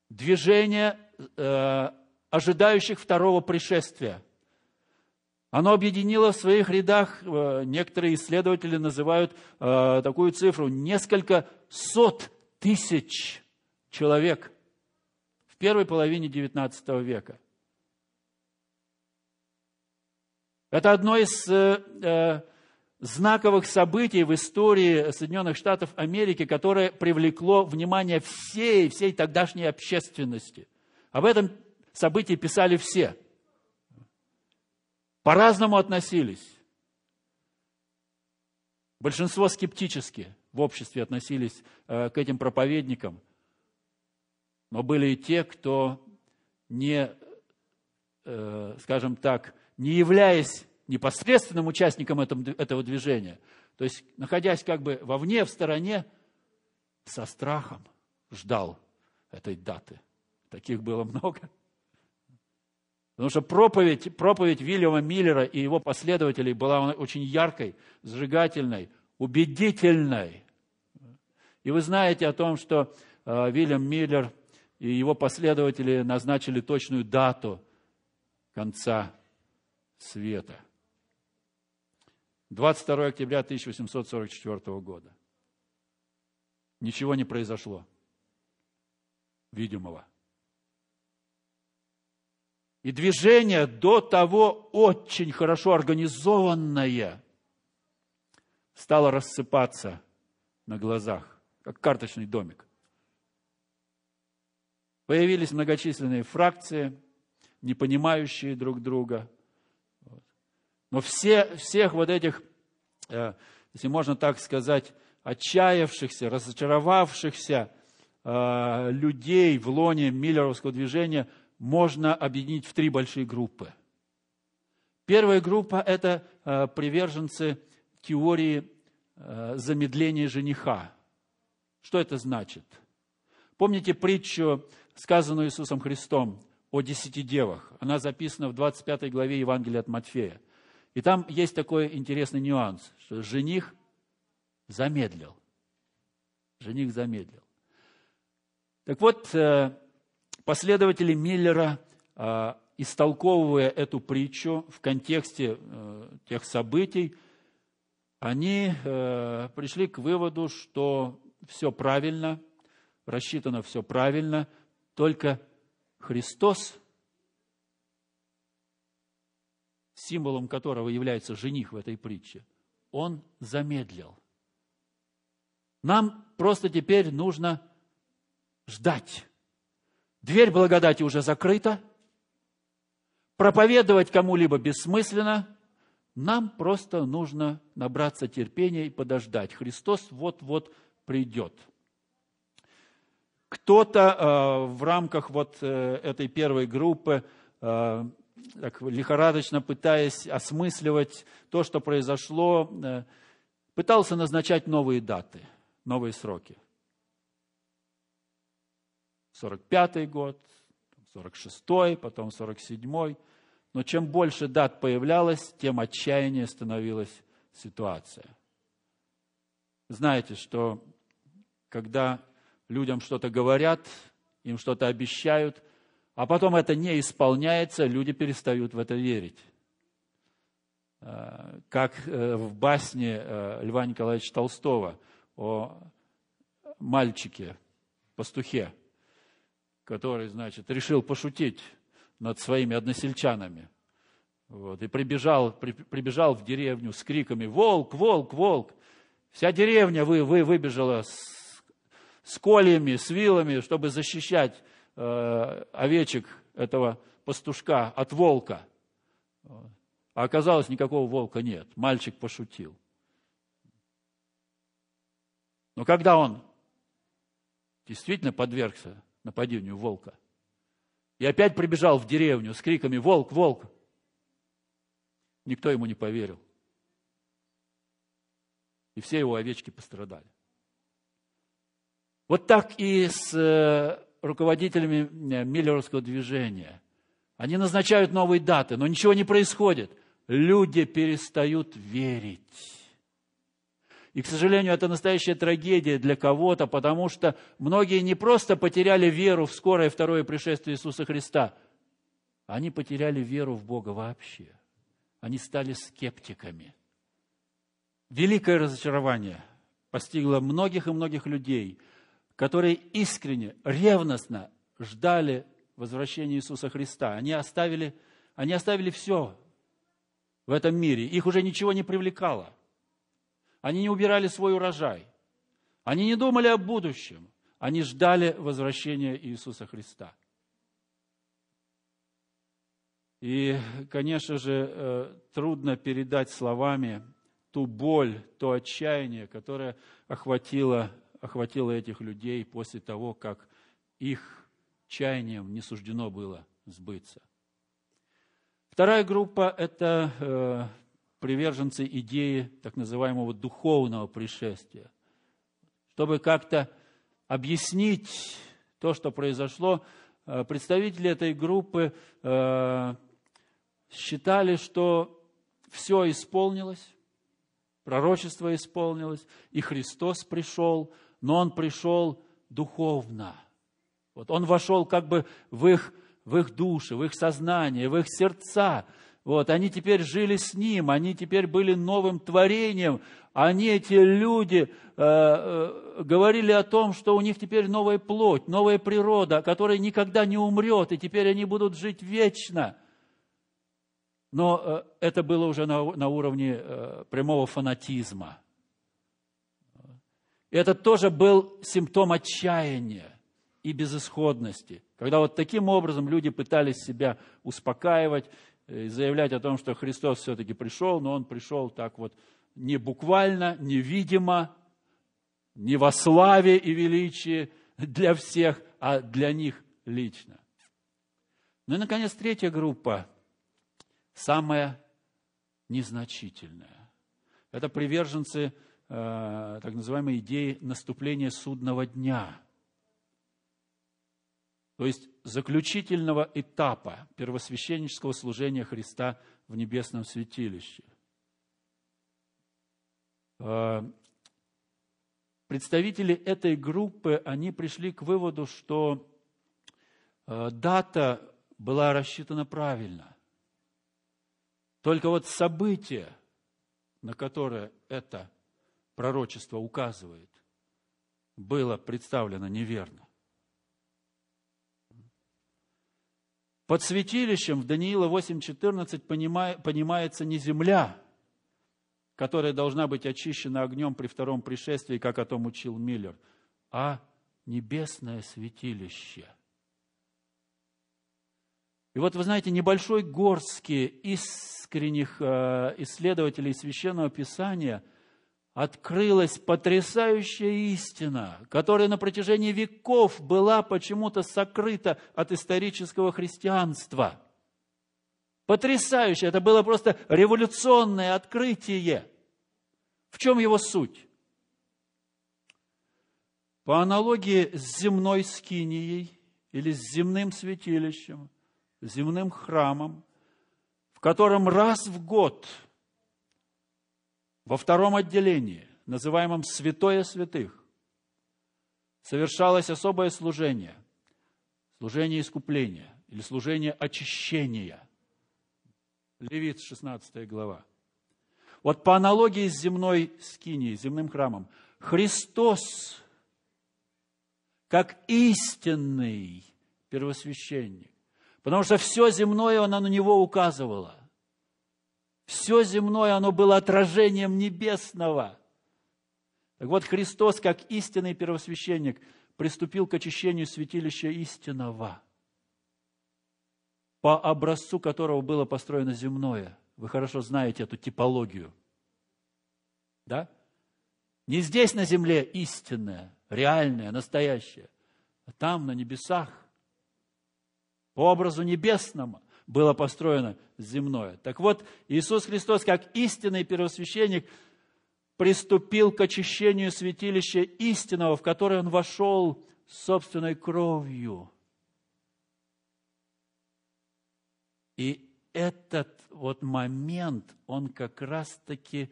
движение э, ожидающих второго пришествия. Оно объединило в своих рядах, э, некоторые исследователи называют такую цифру, несколько сот тысяч человек в первой половине XIX века. Это одно из знаковых событий в истории Соединенных Штатов Америки, которое привлекло внимание всей, всей тогдашней общественности. Об этом событии писали все. По-разному относились. Большинство скептически в обществе относились э, к этим проповедникам. Но были и те, кто не, э, скажем так, не являясь непосредственным участником этого движения, то есть находясь как бы вовне, в стороне, со страхом ждал этой даты. Таких было (laughs) много. Потому что проповедь, проповедь Вильяма Миллера и его последователей была очень яркой, сжигательной, убедительной. И вы знаете о том, что э, Вильям Миллер и его последователи назначили точную дату конца света – 22 октября 1844 года. Ничего не произошло видимого. И движение до того очень хорошо организованное стало рассыпаться на глазах, как карточный домик. Появились многочисленные фракции, не понимающие друг друга – но все, всех вот этих, э, если можно так сказать, отчаявшихся, разочаровавшихся э, людей в лоне миллеровского движения можно объединить в три большие группы. Первая группа – это э, приверженцы теории замедления жениха. Что это значит? Помните притчу, сказанную Иисусом Христом о десяти девах? Она записана в 25 главе Евангелия от Матфея. И там есть такой интересный нюанс, что жених замедлил. Жених замедлил. Так вот, э, последователи Миллера, э, истолковывая эту притчу в контексте э, тех событий, они пришли к выводу, что все правильно, рассчитано все правильно, только Христос символом которого является жених в этой притче, он замедлил. Нам просто теперь нужно ждать. Дверь благодати уже закрыта. Проповедовать кому-либо бессмысленно. Нам просто нужно набраться терпения и подождать. Христос вот-вот придет. Кто-то э, в рамках вот э, этой первой группы э, так, лихорадочно пытаясь осмысливать то, что произошло, э, пытался назначать новые даты, новые сроки. 45-й год, 46-й, потом 47-й. Но чем больше дат появлялось, тем отчаяннее становилась ситуация. Знаете, что когда людям что-то говорят, им что-то обещают – а потом это не исполняется, люди перестают в это верить. Э, как э, в басне э, Льва Николаевича Толстого о мальчике, пастухе, который, значит, решил пошутить над своими односельчанами. Вот, и прибежал, при, прибежал в деревню с криками «Волк, волк, волк!» Вся деревня вы, вы, выбежала с, с кольями, с вилами, чтобы защищать э, овечек этого пастушка от волка. А оказалось, никакого волка нет. Мальчик пошутил. Но когда он действительно подвергся нападению волка, и опять прибежал в деревню с криками «Волк, волк!», никто ему не поверил. И все его овечки пострадали. Вот так и с э, руководителями э, Миллеровского движения. Они назначают новые даты, но ничего не происходит. Люди перестают верить. И, к сожалению, это настоящая трагедия для кого-то, потому что многие не просто потеряли веру в скорое второе пришествие Иисуса Христа, они потеряли веру в Бога вообще. Они стали скептиками. Великое разочарование постигло многих и многих людей, которые искренне, ревностно ждали возвращения Иисуса Христа. Они оставили, они оставили все в этом мире. Их уже ничего не привлекало – они не убирали свой урожай. Они не думали о будущем. Они ждали возвращения Иисуса Христа. И, конечно же, э, трудно передать словами ту боль, то отчаяние, которое охватило, охватило этих людей после того, как их чаянием не суждено было сбыться. Вторая группа – это э, приверженцы идеи так называемого духовного пришествия. Чтобы как-то объяснить то, что произошло, э, представители этой группы э, считали, что все исполнилось, пророчество исполнилось, и Христос пришел, но Он пришел духовно. Вот Он вошел как бы в их, в их души, в их сознание, в их сердца, вот, они теперь жили с Ним, они теперь были новым творением. Они, эти люди, э, э, говорили о том, что у них теперь новая плоть, новая природа, которая никогда не умрет, и теперь они будут жить вечно. Но э, это было уже на, на уровне э, прямого фанатизма. Это тоже был симптом отчаяния и безысходности. Когда вот таким образом люди пытались себя успокаивать, заявлять о том, что Христос все-таки пришел, но Он пришел так вот не буквально, невидимо, не во славе и величии для всех, а для них лично. Ну и, наконец, третья группа, самая незначительная. Это приверженцы э, так называемой идеи наступления судного дня – то есть заключительного этапа первосвященнического служения Христа в небесном святилище. А, представители этой группы, они пришли к выводу, что а, дата была рассчитана правильно. Только вот событие, на которое это пророчество указывает, было представлено неверно. Под святилищем в Даниила 8.14 понимается не земля, которая должна быть очищена огнем при втором пришествии, как о том учил Миллер, а небесное святилище. И вот вы знаете, небольшой горстки искренних э, исследователей Священного Писания – открылась потрясающая истина, которая на протяжении веков была почему-то сокрыта от исторического христианства. Потрясающе, это было просто революционное открытие. В чем его суть? По аналогии с земной скинией или с земным святилищем, земным храмом, в котором раз в год – во втором отделении, называемом «Святое святых», совершалось особое служение, служение искупления или служение очищения. Левит, 16 глава. Вот по аналогии с земной скинией, земным храмом, Христос, как истинный первосвященник, потому что все земное, оно на него указывало. Все земное, оно было отражением небесного. Так вот, Христос, как истинный первосвященник, приступил к очищению святилища истинного, по образцу которого было построено земное. Вы хорошо знаете эту типологию. Да? Не здесь на земле истинное, реальное, настоящее, а там, на небесах, по образу небесному – было построено земное. Так вот, Иисус Христос, как истинный первосвященник, приступил к очищению святилища истинного, в которое Он вошел собственной кровью. И этот вот момент, он как раз-таки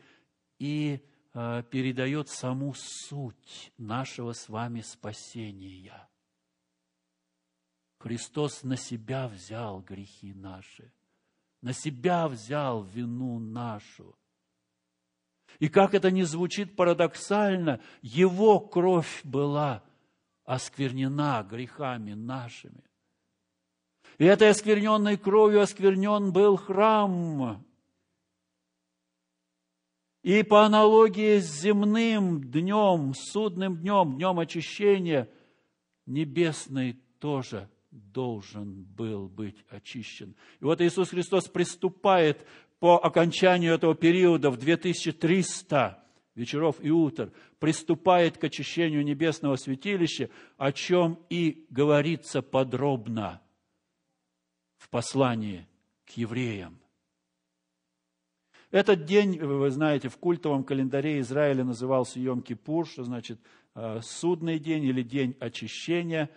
и э, передает саму суть нашего с вами спасения. Христос на себя взял грехи наши, на себя взял вину нашу. И как это ни звучит парадоксально, Его кровь была осквернена грехами нашими. И этой оскверненной кровью осквернен был храм. И по аналогии с земным днем, судным днем, днем очищения, небесный тоже должен был быть очищен. И вот Иисус Христос приступает по окончанию этого периода в 2300 вечеров и утр, приступает к очищению небесного святилища, о чем и говорится подробно в послании к евреям. Этот день, вы знаете, в культовом календаре Израиля назывался Йом-Кипур, что значит э, судный день или день очищения.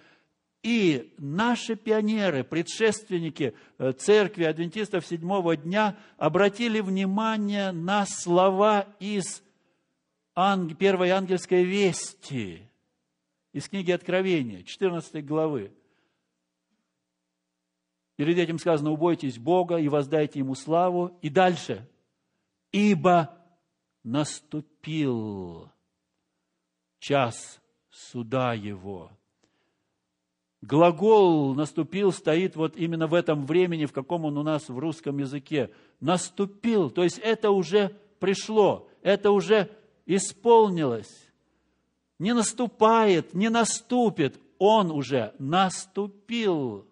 И наши пионеры, предшественники э, церкви адвентистов седьмого дня обратили внимание на слова из первой ангельской вести, из книги Откровения, 14 главы. Перед этим сказано, убойтесь Бога и воздайте Ему славу. И дальше, ибо наступил час суда Его. Глагол «наступил» стоит вот именно в этом времени, в каком он у нас в русском языке. Наступил, то есть это уже пришло, это уже исполнилось. Не наступает, не наступит, он уже наступил.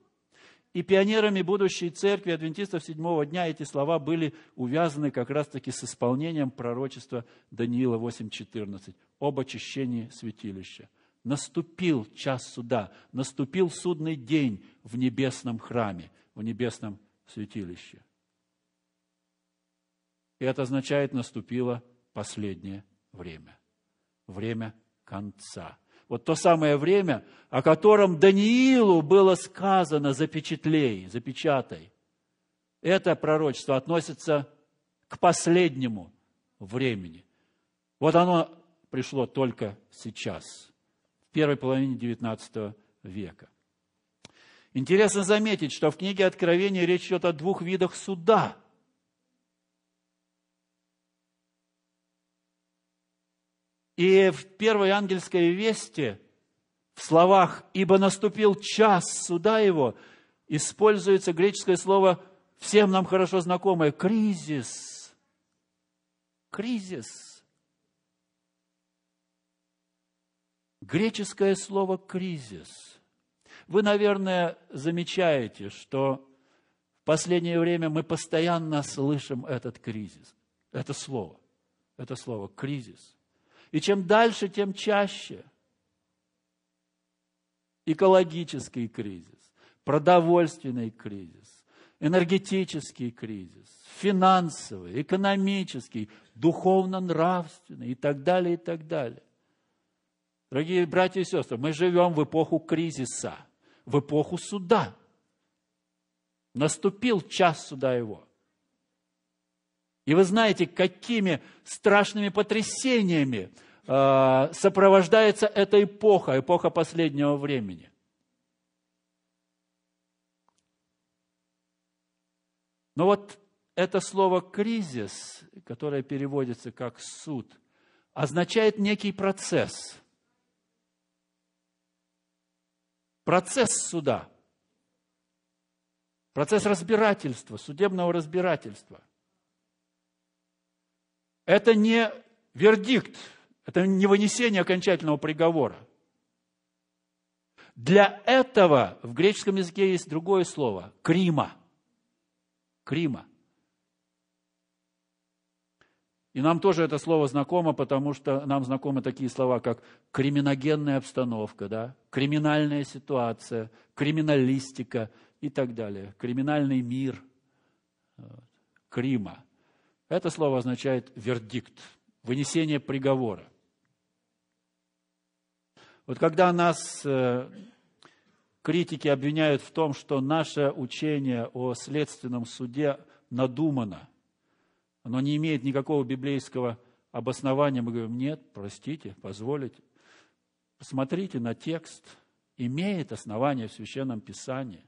И пионерами будущей церкви адвентистов седьмого дня эти слова были увязаны как раз-таки с исполнением пророчества Даниила 8.14 об очищении святилища. Наступил час суда, наступил судный день в небесном храме, в небесном святилище. И это означает, наступило последнее время. Время конца. Вот то самое время, о котором Даниилу было сказано запечатлей, запечатай. Это пророчество относится к последнему времени. Вот оно пришло только сейчас, первой половине XIX века. Интересно заметить, что в книге Откровения речь идет о двух видах суда – И в первой ангельской вести, в словах «Ибо наступил час суда его», используется греческое слово, всем нам хорошо знакомое, «кризис». Кризис. Греческое слово «кризис». Вы, наверное, замечаете, что в последнее время мы постоянно слышим этот кризис, это слово, это слово «кризис». И чем дальше, тем чаще. Экологический кризис, продовольственный кризис, энергетический кризис, финансовый, экономический, духовно-нравственный и так далее, и так далее. Дорогие братья и сестры, мы живем в эпоху кризиса, в эпоху суда. Наступил час суда его. И вы знаете, какими страшными потрясениями э, сопровождается эта эпоха, эпоха последнего времени. Но вот это слово «кризис», которое переводится как «суд», означает некий процесс. Процесс суда. Процесс разбирательства, судебного разбирательства – это не вердикт, это не вынесение окончательного приговора. Для этого в греческом языке есть другое слово – крима. Крима. И нам тоже это слово знакомо, потому что нам знакомы такие слова, как криминогенная обстановка, да? криминальная ситуация, криминалистика и так далее, криминальный мир, Крима. Это слово означает вердикт, вынесение приговора. Вот когда нас э, критики обвиняют в том, что наше учение о следственном суде надумано, оно не имеет никакого библейского обоснование мы говорим, нет, простите, позволите. Посмотрите на текст, имеет основание в Священном Писании.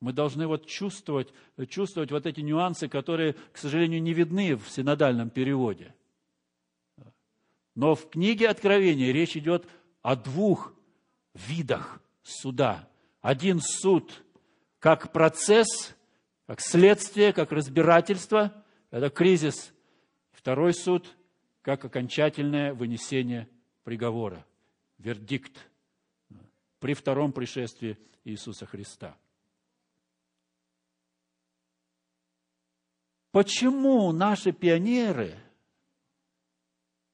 Мы должны вот чувствовать, чувствовать вот эти нюансы, которые, к сожалению, не видны в синодальном переводе. Но в книге Откровения речь идет о двух видах суда. Один суд как процесс, как следствие, как разбирательство, это кризис. Второй суд как окончательное вынесение приговора, вердикт при втором пришествии Иисуса Христа. Почему наши пионеры,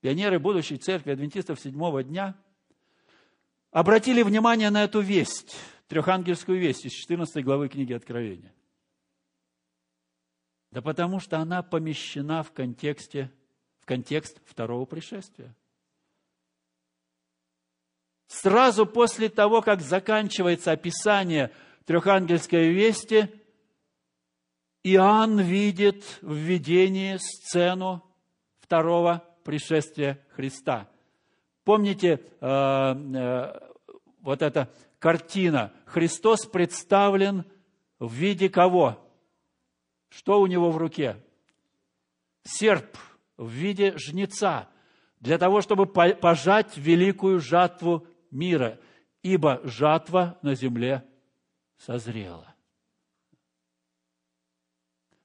пионеры будущей церкви адвентистов седьмого дня, обратили внимание на эту весть, трехангельскую весть из 14 главы книги Откровения? Да потому что она помещена в контексте, в контекст второго пришествия. Сразу после того, как заканчивается описание трехангельской вести – Иоанн видит в видении сцену второго пришествия Христа. Помните э, э, вот эта картина? Христос представлен в виде кого? Что у него в руке? Серп в виде жнеца, для того, чтобы пожать великую жатву мира, ибо жатва на земле созрела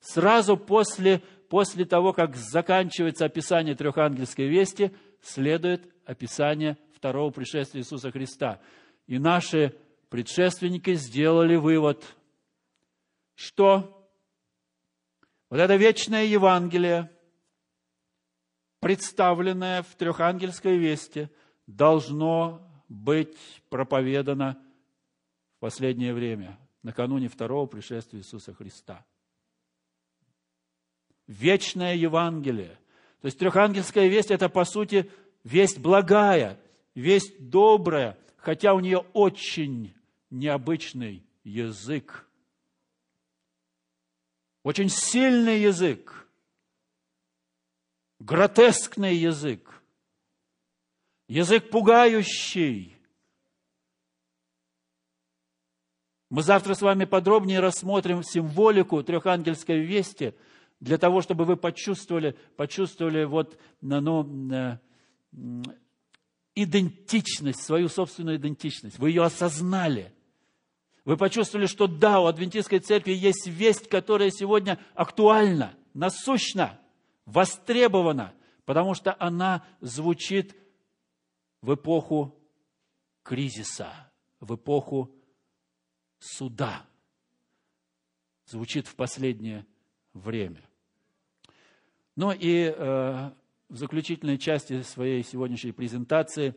сразу после, после того, как заканчивается описание трехангельской вести, следует описание второго пришествия Иисуса Христа. И наши предшественники сделали вывод, что? Вот это вечное Евангелие, представленное в трехангельской вести, должно быть проповедано в последнее время, накануне второго пришествия Иисуса Христа – вечное Евангелие. То есть трехангельская весть – это, по сути, весть благая, весть добрая, хотя у нее очень необычный язык. Очень сильный язык, гротескный язык, язык пугающий. Мы завтра с вами подробнее рассмотрим символику трехангельской вести – для того, чтобы вы почувствовали, почувствовали вот, ну, э, идентичность, свою собственную идентичность. Вы ее осознали. Вы почувствовали, что да, у адвентистской церкви есть весть, которая сегодня актуальна, насущна, востребована, потому что она звучит в эпоху кризиса, в эпоху суда. Звучит в последнее время. Ну и э, в заключительной части своей сегодняшней презентации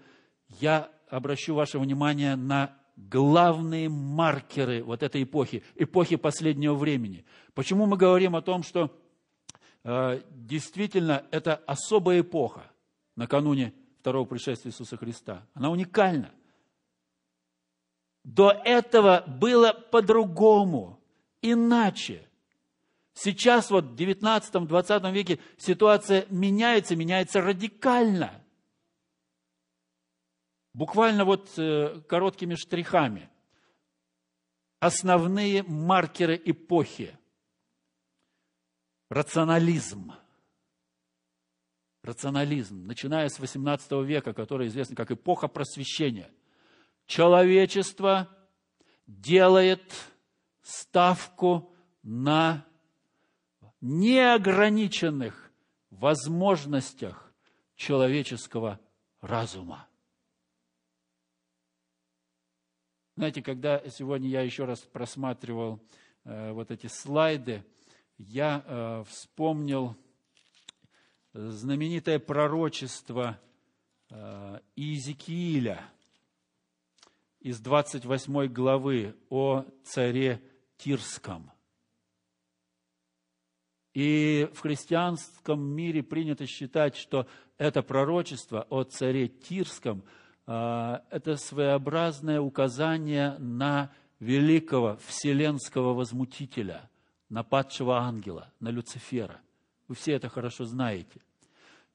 я обращу ваше внимание на главные маркеры вот этой эпохи, эпохи последнего времени. Почему мы говорим о том, что э, действительно это особая эпоха накануне второго пришествия Иисуса Христа? Она уникальна. До этого было по-другому, иначе – Сейчас вот в 19-20 веке ситуация меняется, меняется радикально. Буквально вот э, короткими штрихами. Основные маркеры эпохи. Рационализм. Рационализм, начиная с 18 века, который известен как эпоха просвещения. Человечество делает ставку на неограниченных возможностях человеческого разума. Знаете, когда сегодня я еще раз просматривал э, вот эти слайды, я э, вспомнил знаменитое пророчество э, Иезекииля из 28 главы о царе Тирском – и в христианском мире принято считать, что это пророчество о царе Тирском а, – это своеобразное указание на великого вселенского возмутителя, на падшего ангела, на Люцифера. Вы все это хорошо знаете.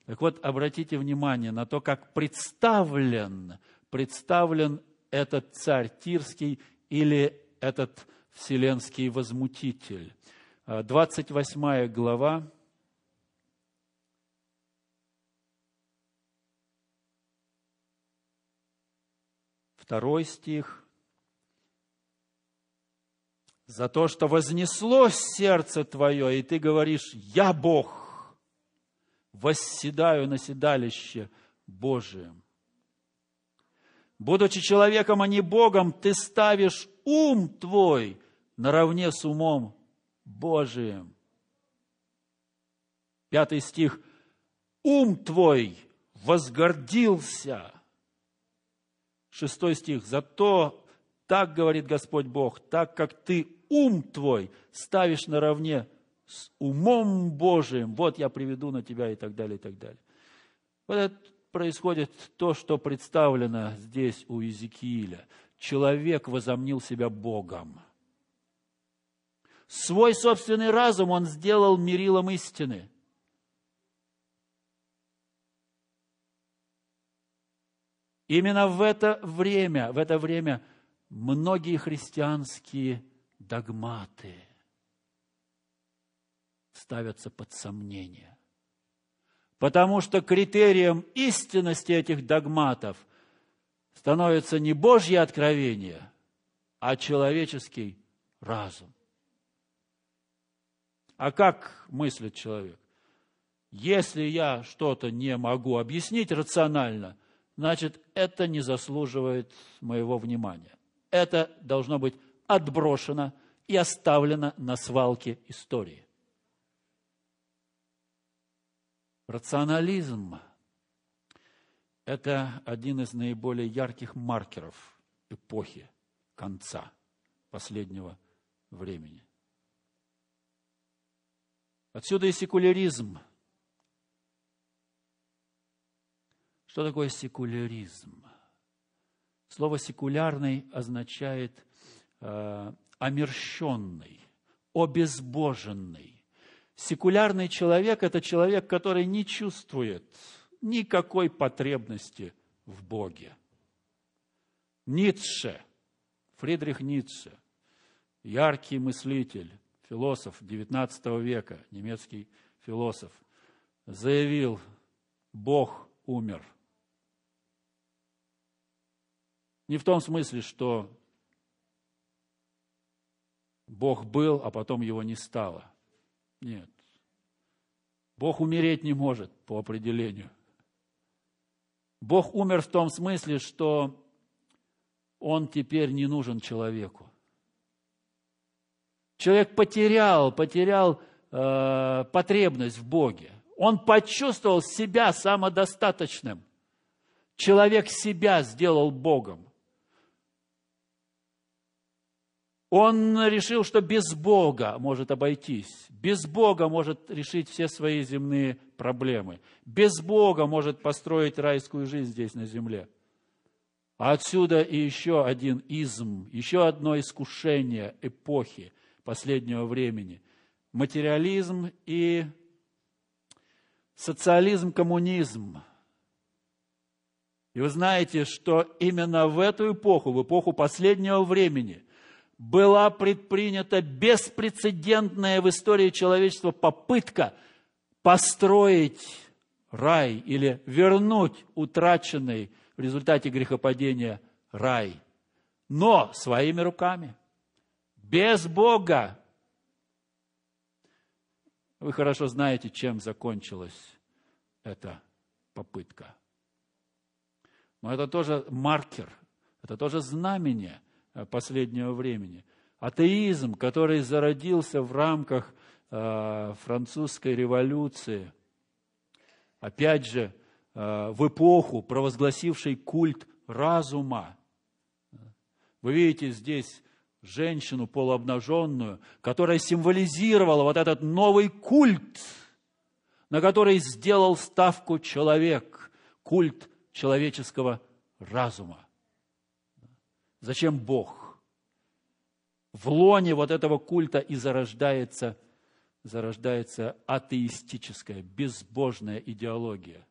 Так вот, обратите внимание на то, как представлен, представлен этот царь Тирский или этот вселенский возмутитель. 28 глава, второй стих. За то, что вознеслось сердце твое, и ты говоришь, я Бог, восседаю на седалище Божием. Будучи человеком, а не Богом, ты ставишь ум твой наравне с умом Божиим. Пятый стих. Ум твой возгордился. Шестой стих. Зато так говорит Господь Бог, так как ты ум твой ставишь наравне с умом Божиим, вот я приведу на тебя и так далее, и так далее. Вот это происходит то, что представлено здесь у Иезекииля. Человек возомнил себя Богом. Свой собственный разум он сделал мерилом истины. Именно в это время, в это время многие христианские догматы ставятся под сомнение. Потому что критерием истинности этих догматов становится не Божье откровение, а человеческий разум. А как мыслит человек? Если я что-то не могу объяснить рационально, значит, это не заслуживает моего внимания. Это должно быть отброшено и оставлено на свалке истории. Рационализм – это один из наиболее ярких маркеров эпохи конца последнего времени. Отсюда и секуляризм. Что такое секуляризм? Слово секулярный означает э, омерщенный, обезбоженный. Секулярный человек – это человек, который не чувствует никакой потребности в Боге. Ницше, Фридрих Ницше, яркий мыслитель, философ XIX века, немецкий философ, заявил, Бог умер. Не в том смысле, что Бог был, а потом его не стало. Нет. Бог умереть не может по определению. Бог умер в том смысле, что он теперь не нужен человеку. Человек потерял, потерял э, потребность в Боге. Он почувствовал себя самодостаточным. Человек себя сделал Богом. Он решил, что без Бога может обойтись. Без Бога может решить все свои земные проблемы. Без Бога может построить райскую жизнь здесь на земле. А отсюда и еще один изм, еще одно искушение эпохи последнего времени. Материализм и социализм, коммунизм. И вы знаете, что именно в эту эпоху, в эпоху последнего времени, была предпринята беспрецедентная в истории человечества попытка построить рай или вернуть утраченный в результате грехопадения рай, но своими руками, без Бога. Вы хорошо знаете, чем закончилась эта попытка. Но это тоже маркер, это тоже знамение – Э, последнего времени. Атеизм, который зародился в рамках э, французской революции, опять же, э, в эпоху, провозгласившей культ разума. Вы видите здесь женщину полуобнаженную, которая символизировала вот этот новый культ, на который сделал ставку человек, культ человеческого разума. Зачем Бог? в лоне вот этого культа и зарождается, зарождается атеистическая, безбожная идеология.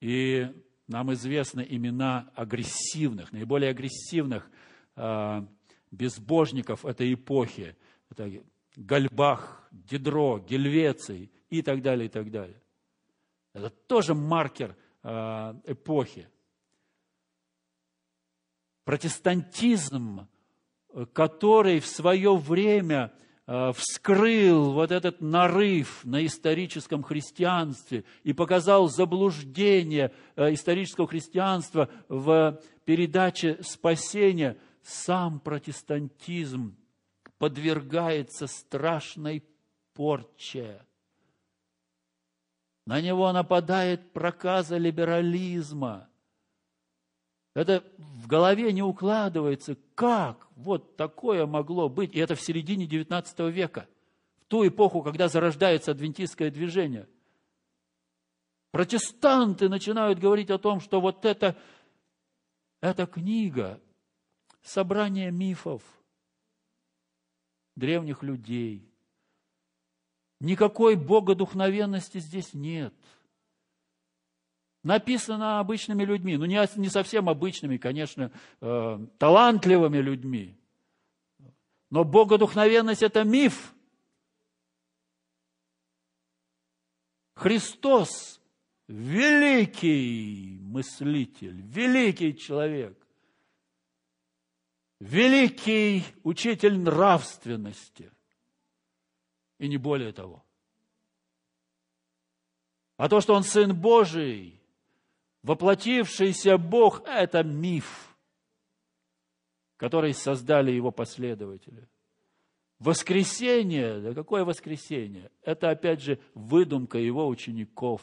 И нам известны имена агрессивных, наиболее агрессивных э, безбожников этой эпохи. Это Гальбах, Дидро, Гельвеций и так далее, и так далее. Это тоже маркер э, эпохи. Протестантизм, который в свое время вскрыл вот этот нарыв на историческом христианстве и показал заблуждение э, исторического христианства в передаче спасения, сам протестантизм подвергается страшной порче. На него нападает проказа либерализма. Это в голове не укладывается, как вот такое могло быть. И это в середине XIX века, в ту эпоху, когда зарождается адвентистское движение. Протестанты начинают говорить о том, что вот это, эта книга, собрание мифов древних людей. Никакой богодухновенности здесь нет – написано обычными людьми, ну не, не совсем обычными, конечно, э, талантливыми людьми. Но богодухновенность – это миф. Христос – великий мыслитель, великий человек, великий учитель нравственности. И не более того. А то, что Он Сын Божий – Воплотившийся Бог – это миф, который создали его последователи. Воскресение, да какое воскресение? Это опять же выдумка его учеников.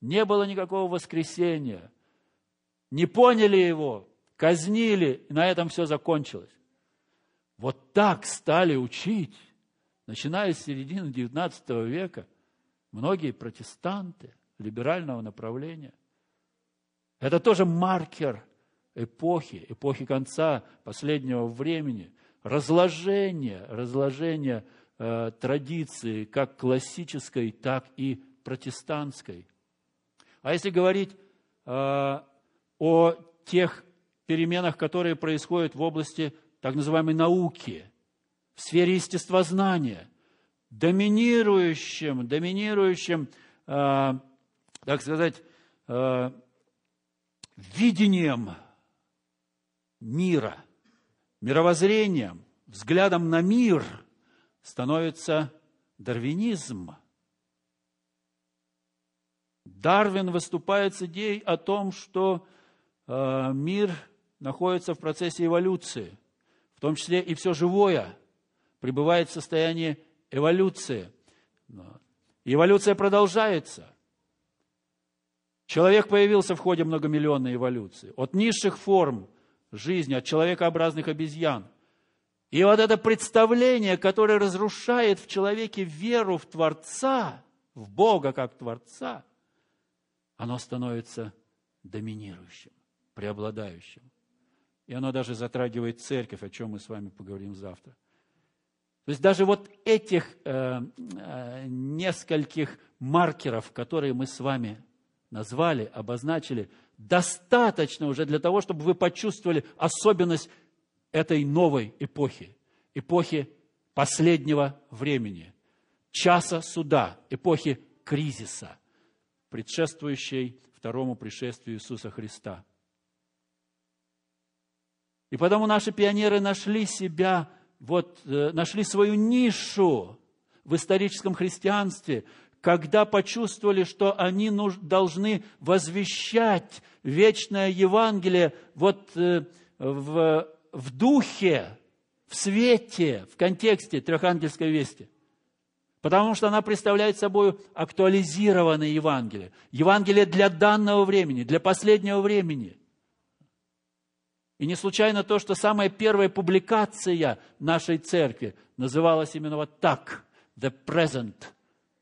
Не было никакого воскресения. Не поняли его, казнили, и на этом все закончилось. Вот так стали учить, начиная с середины XIX века, многие протестанты либерального направления. Это тоже маркер эпохи, эпохи конца последнего времени, разложение, разложение э, традиции как классической, так и протестантской. А если говорить э, о тех переменах, которые происходят в области так называемой науки, в сфере естествознания, доминирующим, доминирующим, э, так сказать, э, видением мира, мировоззрением, взглядом на мир становится дарвинизм. Дарвин выступает с идеей о том, что э, мир находится в процессе эволюции, в том числе и все живое пребывает в состоянии эволюции. эволюция продолжается – Человек появился в ходе многомиллионной эволюции. От низших форм жизни, от человекообразных обезьян. И вот это представление, которое разрушает в человеке веру в Творца, в Бога как Творца, оно становится доминирующим, преобладающим. И оно даже затрагивает церковь, о чем мы с вами поговорим завтра. То есть даже вот этих э, э, нескольких маркеров, которые мы с вами назвали, обозначили, достаточно уже для того, чтобы вы почувствовали особенность этой новой эпохи, эпохи последнего времени, часа суда, эпохи кризиса, предшествующей второму пришествию Иисуса Христа. И потому наши пионеры нашли себя, вот, э, нашли свою нишу в историческом христианстве, когда почувствовали, что они должны возвещать вечное Евангелие вот э, в, в духе, в свете, в контексте трехангельской вести. Потому что она представляет собой актуализированное Евангелие. Евангелие для данного времени, для последнего времени. И не случайно то, что самая первая публикация нашей церкви называлась именно вот так – «The Present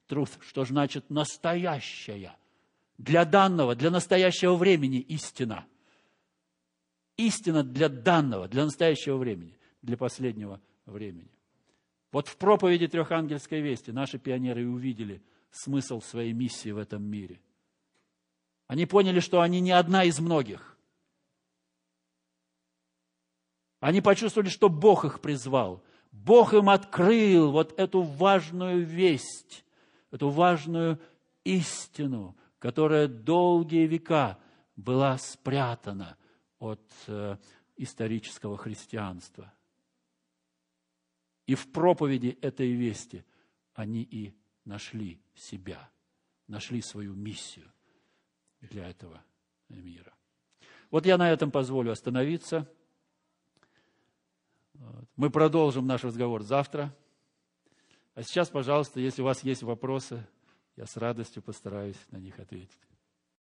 truth, что значит настоящая, для данного, для настоящего времени истина. истина для данного, для настоящего времени, для последнего времени. Вот в проповеди Трехангельской вести наши пионеры увидели смысл своей миссии в этом мире. Они поняли, что они не одна из многих. Они почувствовали, что Бог их призвал. Бог им открыл вот эту важную весть, эту важную истину, которая долгие века была спрятана от э, исторического христианства. И в проповеди этой вести они и нашли себя, нашли свою миссию для этого мира. Вот я на этом позволю остановиться. Мы продолжим наш разговор завтра. А сейчас, пожалуйста, если у вас есть вопросы, я с радостью постараюсь на них ответить.